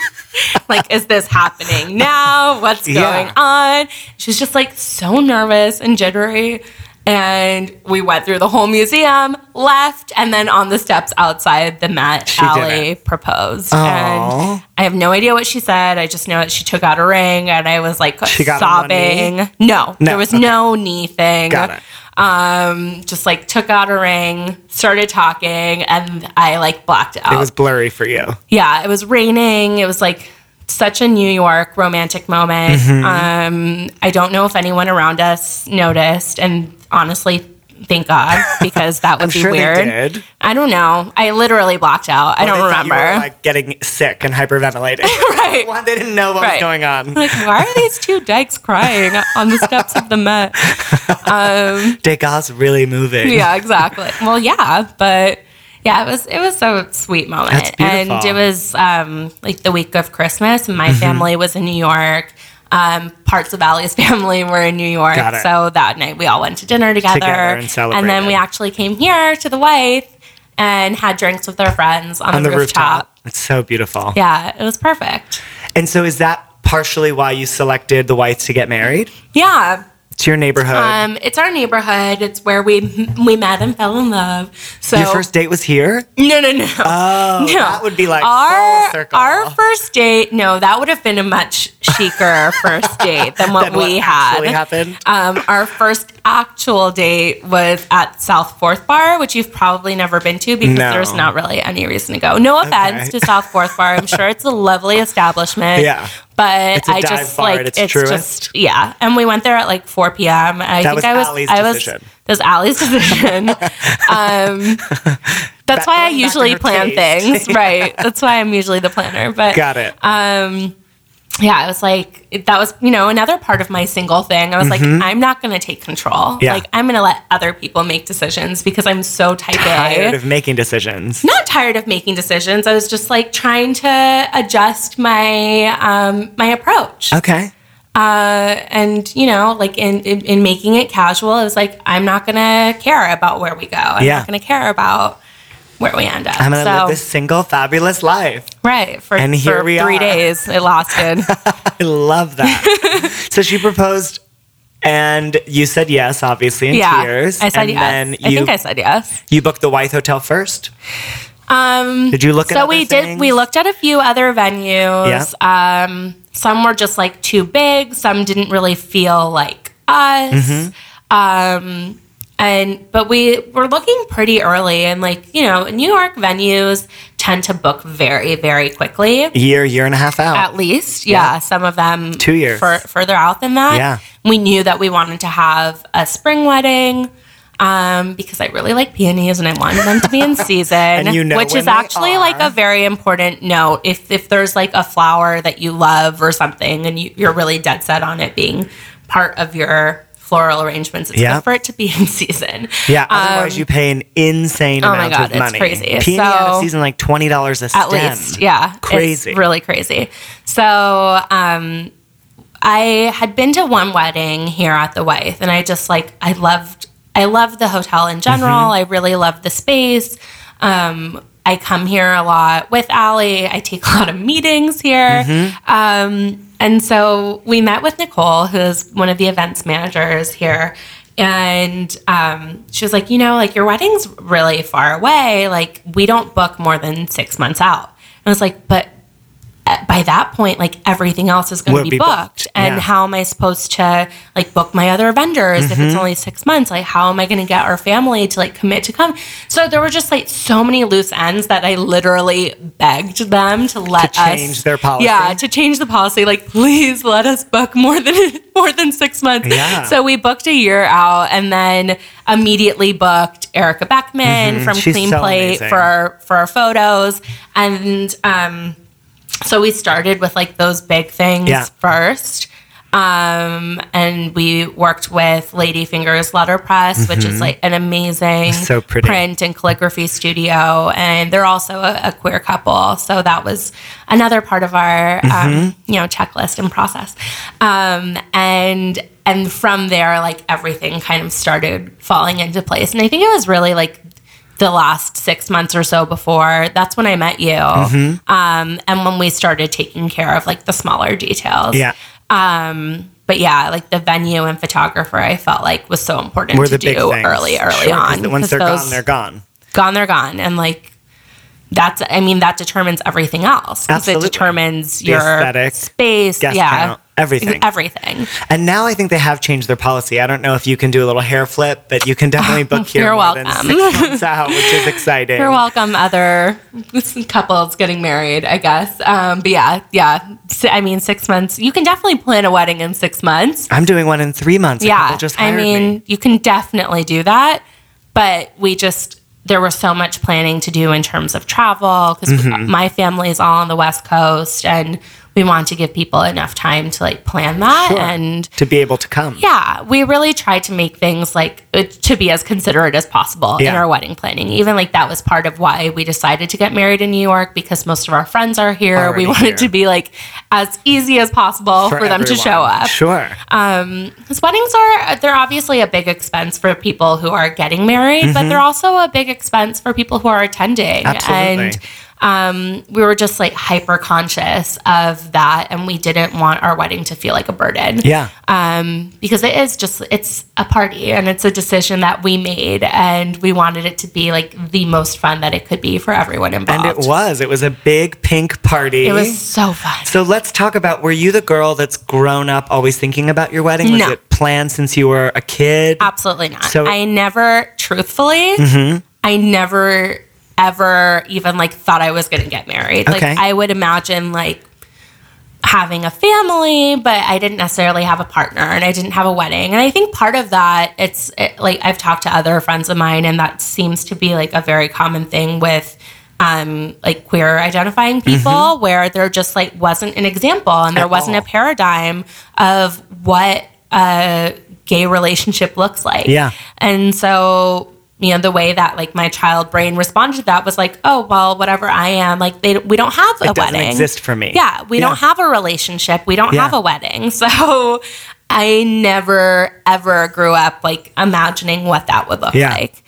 like, is this happening now? What's Yeah. going on? She's just like so nervous and jittery. And we went through the whole museum, left, and then on the steps outside the Met, She Allie proposed. Aw. And I have no idea what she said. I just know that she took out a ring, and I was like She got on one knee? sobbing. No, No, there was okay. no knee thing Got it. Um just like took out a ring started talking and i like blacked out It was blurry for you. yeah it was raining it was like such a new york romantic moment Mm-hmm. um i don't know if anyone around us noticed and honestly thank god because that would be sure weird i don't know i literally blacked out i don't remember were, like getting sick and hyperventilating. [LAUGHS] right Well, they didn't know what Right. was going on. like why are these two dykes crying on the steps of the met [LAUGHS] Um, Degas really moving. yeah, exactly. Well, yeah, but yeah, it was it was a sweet moment, and it was um, like the week of Christmas. My Mm-hmm. family was in New York. Um, parts of Allie's [LAUGHS] family were in New York, so that night we all went to dinner together, Together and then we actually came here to the Wythe and had drinks with our friends on, On the, the rooftop. rooftop. It's so beautiful. Yeah, it was perfect. And so is that partially why you selected the Wythes to get married? Yeah, It's your neighborhood. um, it's our neighborhood. It's where we we met and fell in love. So your first date was here? No, no, no. Oh, [LAUGHS] no. that would be like our full circle. our first date. No, that would have been a much chicer [LAUGHS] first date than what Than what we had. actually happened? Um, our first actual date was at South Fourth Bar, which you've probably never been to because No. there's not really any reason to go. No offense Okay. to South Fourth Bar. I'm sure it's a lovely establishment. Yeah. But I just like its it's just yeah, and we went there at like 4 p.m. I That think was I was Allie's I was decision. that was Allie's decision. [LAUGHS] um, that's Back- why I going back to usually plan taste. things, right? [LAUGHS] That's why I'm usually the planner. But Got it. um, yeah, I was like that was you know another part of my single thing. I was like, I'm not going to take control. Mm-hmm. Yeah. Like I'm going to let other people make decisions because I'm so type Tired A. of making decisions. not tired of making decisions. I was just like trying to adjust my um, my approach. Okay. Uh, and you know, like in, in in making it casual, I was like, I'm not gonna care about where we go. I'm Yeah. not gonna care about where we end up. I'm gonna so, live this single, fabulous life. right for, And here for we three are. days. It lasted. [LAUGHS] I love that. [LAUGHS] so she proposed, and you said yes, obviously in yeah, tears. I said and yes. Then I you think I said yes. you booked the Wythe Hotel first. Um, Did you look at so we did. We looked at a few other venues. Um, some were just like too big. Some didn't really feel like us. Mm-hmm. Um, and but we were looking pretty early, and like you know, New York venues tend to book very, very quickly. Year, year and a half out. At least, yeah, Some of them Two years. fur- further out than that. Yeah. we knew that we wanted to have a spring wedding. Um, because I really like peonies and I wanted them to be in [LAUGHS] season, you know which is actually like a very important note. If if there's like a flower that you love or something, and you, you're really dead set on it being part of your floral arrangements, it's Yeah. good for it to be in [LAUGHS] season. yeah, otherwise you pay an insane Um, oh my amount God, of it's money. crazy. Peony out of So- season like twenty dollars a stem. at least yeah Crazy. it's really crazy so um i had been to one wedding here at the Wythe, and i just like i loved i loved the hotel in general Mm-hmm. i really loved the space um I come here a lot with Allie. I take a lot of meetings here. Mm-hmm. Um, and so we met with Nicole, who's one of the events managers here. And um, she was like, you know, like your wedding's really far away. Like we don't book more than six months out. And I was like, but by that point, like everything else is going to be, be booked. booked, And yeah. how am I supposed to like book my other vendors if Mm-hmm. it's only six months? Like, how am I going to get our family to like commit to come? So there were just like so many loose ends that I literally begged them to let To change us their policy? Yeah, to change the policy. Like, please let us book more than [LAUGHS] more than six months. Yeah. So we booked a year out, and then immediately booked Erica Beckman from Mm-hmm. She's Clean so Plate amazing. for our, for our photos, and um, so we started with like those big things Yeah. first. Um, and we worked with Lady Fingers Letterpress, which is like an amazing Mm-hmm. So pretty. print and calligraphy studio. And they're also a, a queer couple. So that was another part of our, um, Mm-hmm. you know, checklist and process. Um, and, and from there, like everything kind of started falling into place. And I think it was really like the last six months or so before that's when I met you. Mm-hmm. Um, and when we started taking care of like the smaller details. Yeah. Um, but yeah, like the venue and photographer, I felt like was so important Were to do early, early Sure, on. once they're gone, they're gone. gone, they're gone, and like that's, I mean, that determines everything else because it Absolutely. determines The your aesthetic, space, yeah, count, everything. everything. And now I think they have changed their policy. I don't know if you can do a little hair flip, but you can definitely book [LAUGHS] here You're more than welcome. six months out, which is exciting. You're welcome, other [LAUGHS] couples getting married, I guess. Um, but yeah, yeah. Si- I mean, six months. You can definitely plan a wedding in six months. I'm doing one in three months. Yeah, just I mean, me. you can definitely do that, but we just there was so much planning to do in terms of travel because Mm-hmm. my family is all on the West Coast, and we want to give people enough time to like plan that Sure. and. to be able to come. Yeah, we really try to make things like uh, to be as considerate as possible in our wedding planning. Even like that was part of why we decided to get married in New York because most of our friends are here. Already we wanted here. to be like as easy as possible for, them to show up. Sure. Um, because weddings are they're obviously a big expense for people who are getting married, but they're also a big expense for people who are attending. Mm-hmm. Absolutely. And um, we were just like hyper conscious of that, and we didn't want our wedding to feel like a burden. Yeah. Um, because it is just it's a party and it's a decision that we made, and we wanted it to be like the most fun that it could be for everyone involved. And it was. It was a big pink party. It was so fun. So let's talk about were you the girl that's grown up always thinking about your wedding? Was No. it planned since you were a kid? Absolutely not. So- Mm-hmm. I never, truthfully, I never ever even like thought I was going to get married. Okay. Like I would imagine like having a family, but I didn't necessarily have a partner and I didn't have a wedding. And I think part of that it's it, like I've talked to other friends of mine and that seems to be like a very common thing with um like queer identifying people where there just like wasn't an example and there Mm-hmm. At wasn't all. a paradigm of what a gay relationship looks like. Yeah. And so, you know, the way that like my child brain responded to that was like, oh, well, whatever I am, like they we don't have a It doesn't wedding. exist for me. Yeah, we Yeah. don't have a relationship. We don't Yeah. have a wedding. [LAUGHS] So I never ever grew up like imagining what that would look Yeah. like.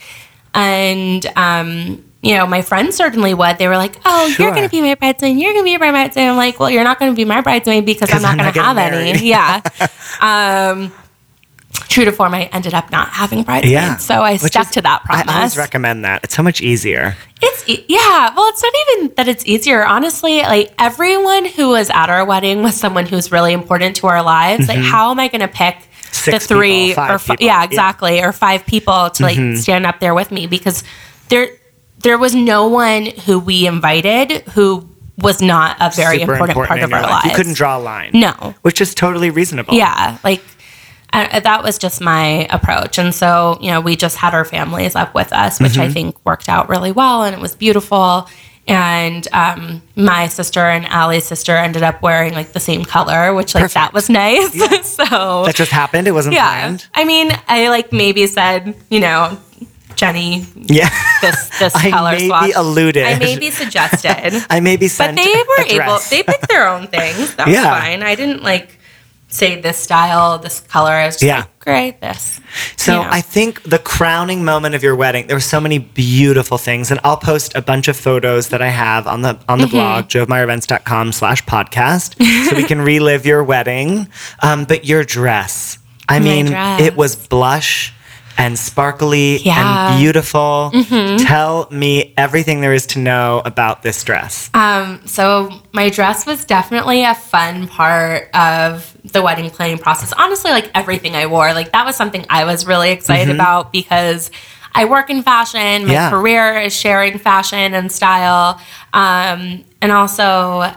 And um you know, my friends certainly would. They were like, "Oh, Sure. you're going to be my bridesmaid. You're going to be my bridesmaid." I'm like, "Well, you're not going to be my bridesmaid because I'm [LAUGHS] not going to have getting any." Yeah. [LAUGHS] um, true to form, I ended up not having bridesmaids, Yeah. so I Which stuck is- to that promise. I always recommend that. It's so much easier. It's e- yeah. Well, it's not even that it's easier. Honestly, like everyone who was at our wedding was someone who's really important to our lives. Like, how am I going to pick Mm-hmm. Six the three people, five or people. yeah, Yeah. Mm-hmm. exactly, or five people to like stand up there with me because there there was no one who we invited who was not a very Super important, part of our life. lives. You couldn't draw a line. No. Which is totally reasonable. Yeah, like that was just my approach. And so, you know, we just had our families up with us, which Mm-hmm. I think worked out really well and it was beautiful. And um, my sister and Allie's sister ended up wearing like the same color, which like that was nice. [LAUGHS] so That just happened. It wasn't yeah, planned. I mean, I like maybe said, you know, Jenny, Yeah. this this [LAUGHS] I color maybe swatch. alluded. I maybe suggested. [LAUGHS] I maybe But sent they were able. They picked their own things. That was Yeah. fine. I didn't like say this style, this color. I was just Yeah. like, great, this. So you know. I think the crowning moment of your wedding, there were so many beautiful things, and I'll post a bunch of photos that I have on the on the Mm-hmm. blog, jovemeyerevents.com slash podcast, so we can [LAUGHS] relive your wedding. Um, but your dress, I mean, dress. it was blush and sparkly Yeah. Mm-hmm. and beautiful. Tell me everything there is to know about this dress. Um, so my dress was definitely a fun part of the wedding planning process. Honestly, like everything I wore, like that was something I was really excited about because I work in fashion. My Yeah. career is sharing fashion and style. Um, and also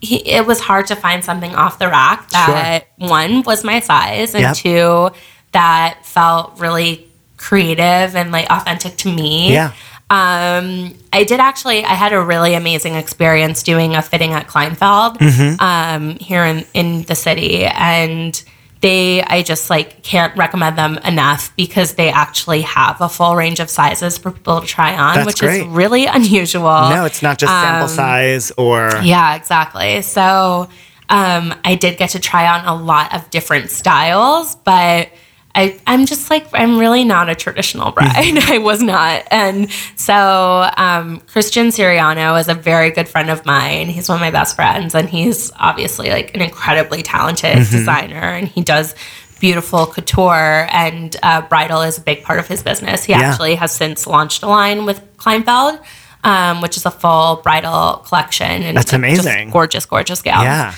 he, it was hard to find something off the rack that one was my size and Yep. two that felt really creative and like authentic to me. Yeah. Um, I did actually. I had a really amazing experience doing a fitting at Kleinfeld Mm-hmm. um, here in in the city, and they. I just like can't recommend them enough because they actually have a full range of sizes for people to try on, That's which great. is really unusual. No, it's not just sample size or Um, Yeah, exactly. So um, I did get to try on a lot of different styles, but I, I'm just like, I'm really not a traditional bride. [LAUGHS] I was not. And so um, Christian Siriano is a very good friend of mine. He's one of my best friends, and he's obviously like an incredibly talented designer, and he does beautiful couture and uh, bridal is a big part of his business. He Yeah. actually has since launched a line with Kleinfeld, um, which is a full bridal collection. And That's amazing. gorgeous, gorgeous gowns. yeah.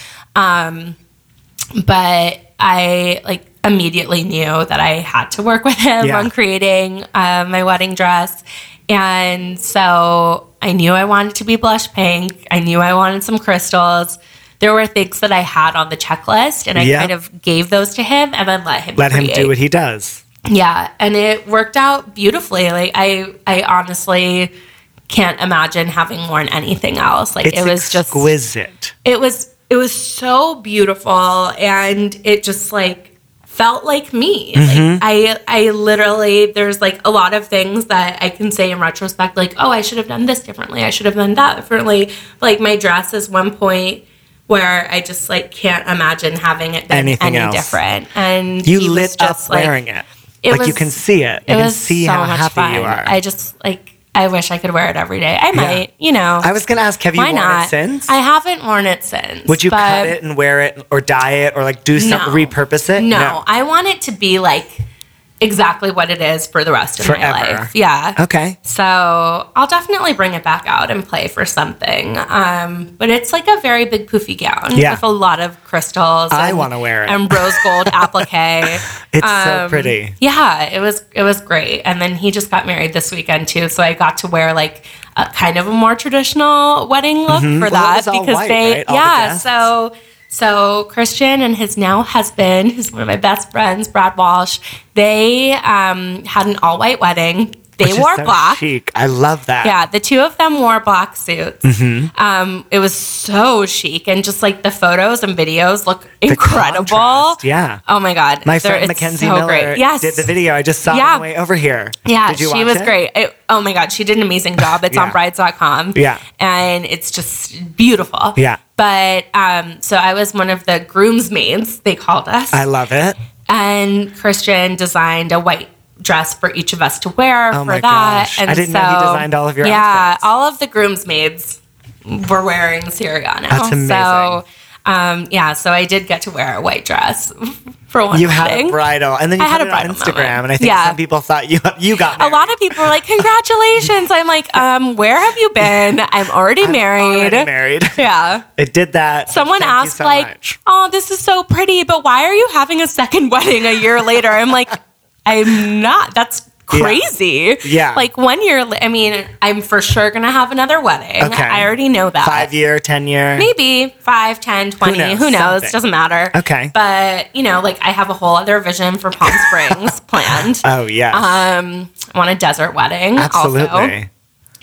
But I like immediately knew that I had to work with him Yeah. on creating uh, my wedding dress. And so I knew I wanted to be blush pink. I knew I wanted some crystals. There were things that I had on the checklist, and I Yeah. kind of gave those to him and then let him Let him do what he does. Yeah, and it worked out beautifully. Like I, I honestly can't imagine having worn anything else. Like It's it was just, exquisite. it was, it was so beautiful, and it just like felt like me. Mm-hmm. Like I, I literally, there's like a lot of things that I can say in retrospect, like, oh, I should have done this differently. I should have done that differently. Like my dress is one point. Where I just like can't imagine having it been Anything any else. different, and You was lit up just, like- wearing it. it like you can see it. You it can see so how happy fun. you are. I just like I wish I could wear it every day. I might, you know. I was going to ask, have you why worn not? it since? I haven't worn it since. Would you cut it and wear it or dye it or like do some No. repurpose it? No, I want it to be like exactly what it is for the rest of Forever. my life. Yeah. Okay. So I'll definitely bring it back out and play for something. Um, but it's like a very big poofy gown Yeah. with a lot of crystals. I wanna wear it. And rose gold [LAUGHS] applique. It's so Um, pretty. Yeah, it was it was great. And then he just got married this weekend too, so I got to wear like a kind of a more traditional wedding look for Mm-hmm. Well, it that was all because white, they right? All the yeah, guests. so so Christian and his now husband, who's one of my best friends, Brad Walsh, they um, had an all white wedding. They Which wore so black. chic. I love that. Yeah, the two of them wore black suits. Mm-hmm. Um, it was so chic, and just like the photos and videos look The incredible. contrast, yeah. Oh my god, My friend Mackenzie so Miller great. Yes, did the video. I just saw it Yeah. on the way over here. yeah, Did you she was it? great. It- oh my god, she did an amazing job. It's on brides.com. Yeah. And it's just beautiful. Yeah. But um, so I was one of the groomsmaids, they called us. I love it. and Christian designed a white dress for each of us to wear Oh for that. gosh. And I didn't know he designed all of your Yeah, outfits. all of the groomsmaids were wearing Siriano. That's amazing. So um, yeah, so I did get to wear a white dress [LAUGHS] for one You had a bridal, and then you I had a it on bridal Instagram, moment. and I think Yeah. some people thought you you got a lot of people were like, "Congratulations!" I'm like, um, "Where have you been? I'm already married." Already married. [LAUGHS] Yeah. It did that. Someone Thank asked, so like, much. "Oh, this is so pretty, but why are you having a second [LAUGHS] wedding a year later?" I'm like, "I'm not. That's crazy. Yeah. Like one year. I mean, I'm for sure gonna have another wedding. Okay. I already know that. five year, ten year. Maybe 5, 10, 20. knows? Who knows? Doesn't matter. Okay. But, you know, like I have a whole other vision for Palm [LAUGHS] Springs planned. Oh yeah. Um, I want a desert wedding. Also. absolutely.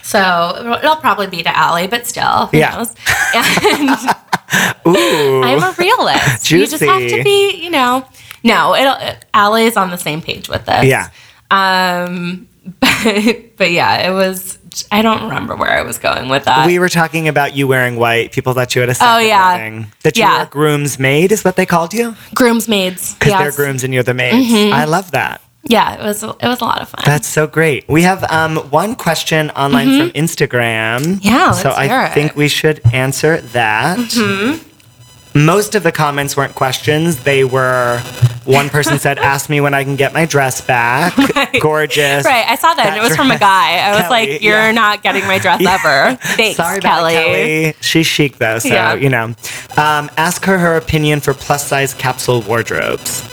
So it'll, it'll probably be to Allie, but still, who Yeah. knows? [LAUGHS] And [LAUGHS] Ooh, I'm a realist. Juicy. You just have to be, you know. No, it'll, Allie is on the same page with this. yeah. Um, [LAUGHS] but but yeah, it was. I don't remember where I was going with that. we were talking about you wearing white. People thought you had a second Oh, yeah. wedding. That you Yeah. were a groom's maid is what they called you? groomsmaids. Because Yes. they're grooms and you're the maids. Mm-hmm. I love that. Yeah, it was. It was a lot of fun. That's so great. We have um, one question online from Instagram. Mm-hmm. Yeah, so I it. Mm-hmm. think we should answer that. Most of the comments weren't questions. They were one person said, [LAUGHS] "Ask me when I can get my dress back." Gorgeous. Right, I saw that, and it was from a guy. I was like, "You're yeah. not getting my dress ever." [LAUGHS] Thanks, Sorry Kelly. Kelly. She's chic though, so Yeah. you know. Um, ask her her opinion for plus size capsule wardrobes.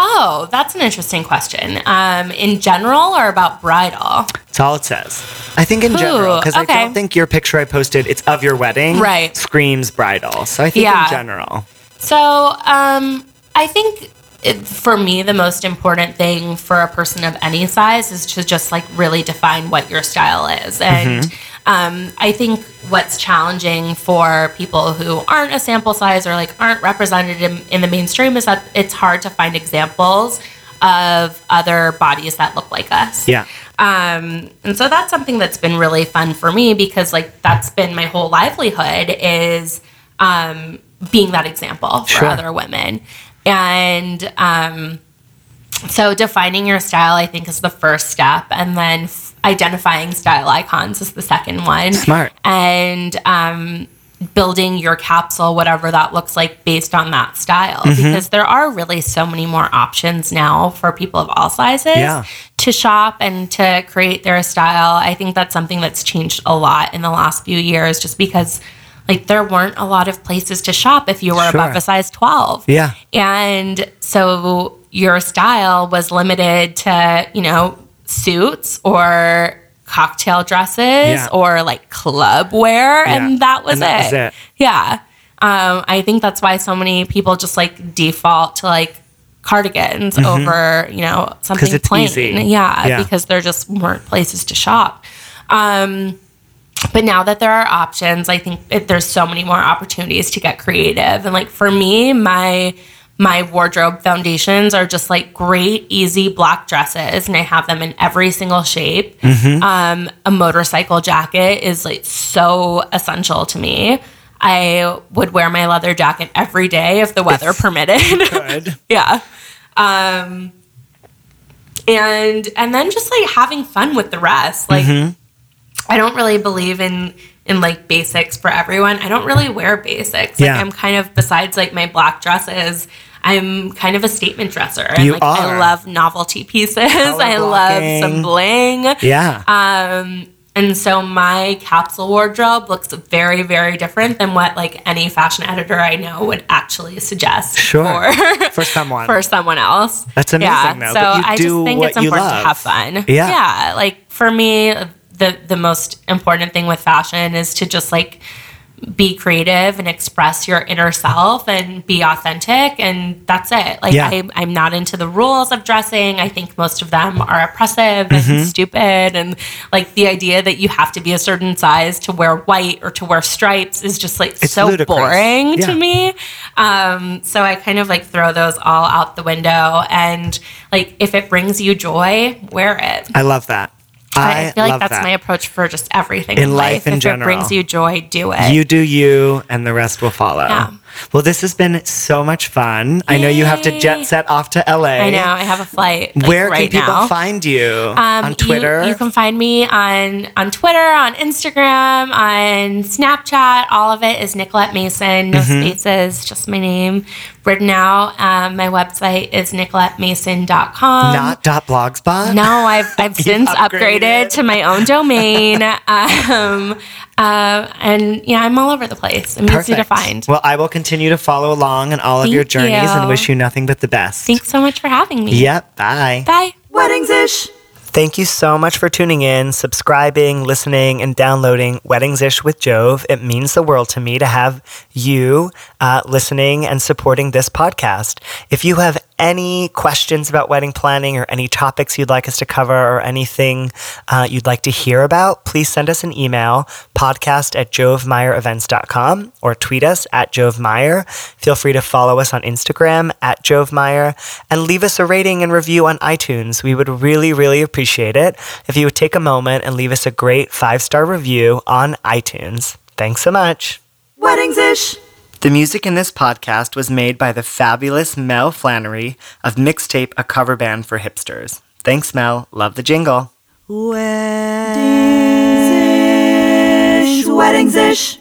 Oh, that's an interesting question. Um, in general, or about bridal? That's all it says. I think in general, Ooh, because I don't think your picture I posted, it's of your wedding, Right. Screams bridal. So I think Yeah. in general. So, um, I think it, for me, the most important thing for a person of any size is to just like really define what your style is. And um, I think what's challenging for people who aren't a sample size or like aren't represented in, in the mainstream is that it's hard to find examples of other bodies that look like us. Yeah. Um, and so that's something that's been really fun for me because like that's been my whole livelihood is um, being that example for Sure. other women. And um, so defining your style, I think, is the first step, and then f- identifying style icons is the second one. Smart. And um, building your capsule, whatever that looks like, based on that style, Mm-hmm. because there are really so many more options now for people of all sizes Yeah. to shop and to create their style. I think that's something that's changed a lot in the last few years, just because. Like there weren't a lot of places to shop if you were Sure. above a size 12. Yeah. And so your style was limited to, you know, suits or cocktail dresses Yeah. or like club wear. Yeah. And that was And that it. was it. Yeah. Um, I think that's why so many people just like default to like cardigans over, you know, something Mm-hmm. plain. Yeah, Yeah. Because there just weren't places to shop. Um, but now that there are options i think it, there's so many more opportunities to get creative. And like for me my my wardrobe foundations are just like great easy black dresses and i have them in every single shape. Um, a motorcycle jacket is like so essential to me. I would wear my leather jacket every day if the weather [LAUGHS] permitted. [LAUGHS] yeah. Um and and then just like having fun with the rest. Like i don't really believe in in like basics for everyone i don't really wear basics like Yeah. i'm kind of besides like my black dresses i'm kind of a statement dresser and You like are. i love novelty pieces [LAUGHS] i love some bling Yeah. um, and so my capsule wardrobe looks very, very different than what like any fashion editor I know would actually suggest Sure. for, [LAUGHS] For someone. [LAUGHS] for someone else. That's amazing, Yeah. though, So I do just think it's important love. to have fun. Yeah. Yeah. Like for me, the the most important thing with fashion is to just like be creative and express your inner self and be authentic and that's it like Yeah. I, i'm not into the rules of dressing i think most of them are oppressive Mm-hmm. and stupid and like the idea that you have to be a certain size to wear white or to wear stripes is just like It's so ludicrous. boring Yeah. to me um, so i kind of like throw those all out the window and like if it brings you joy wear it I love that. I, I, feel like that's that. my approach for just everything In in, life in if general. it brings you joy, do it. You do you, and the rest will follow. Yeah. Well, this has been so much fun. I know you have to jet set off to LA. I know. I have a flight. like, Where right can people now. find you? Um, on you- Twitter? You, can find me on on Twitter, on Instagram, on Snapchat. All of it is Nicolette Mason. No Mm-hmm. spaces, just my name written now, Um, my website is nicolettemason.com. Not dot blogspot? No, I've I've [LAUGHS] since upgraded. upgraded. to my own domain. [LAUGHS] um, uh, and yeah, I'm all over the place. I'm easy to find. Well, I will continue to follow along in all of your Thank journeys and wish you nothing but the best. Thanks so much for having me. Yep. Bye. Bye. Weddings ish. Thank you so much for tuning in, subscribing, listening, and downloading Weddings Ish with Jove. It means the world to me to have you uh, listening and supporting this podcast. If you have any questions about wedding planning or any topics you'd like us to cover or anything uh, you'd like to hear about, please send us an email, podcast at jovemeyerevents.com or tweet us at jovemeyer. Feel free to follow us on Instagram at jovemeyer and leave us a rating and review on iTunes. We would really, really appreciate it if you would take a moment and leave us a great five star review on iTunes. Thanks so much. Weddings ish. The music in this podcast was made by the fabulous Mel Flannery of Mixtape, a cover band for hipsters. Thanks, Mel. Love the jingle. Weddings ish. Weddings ish.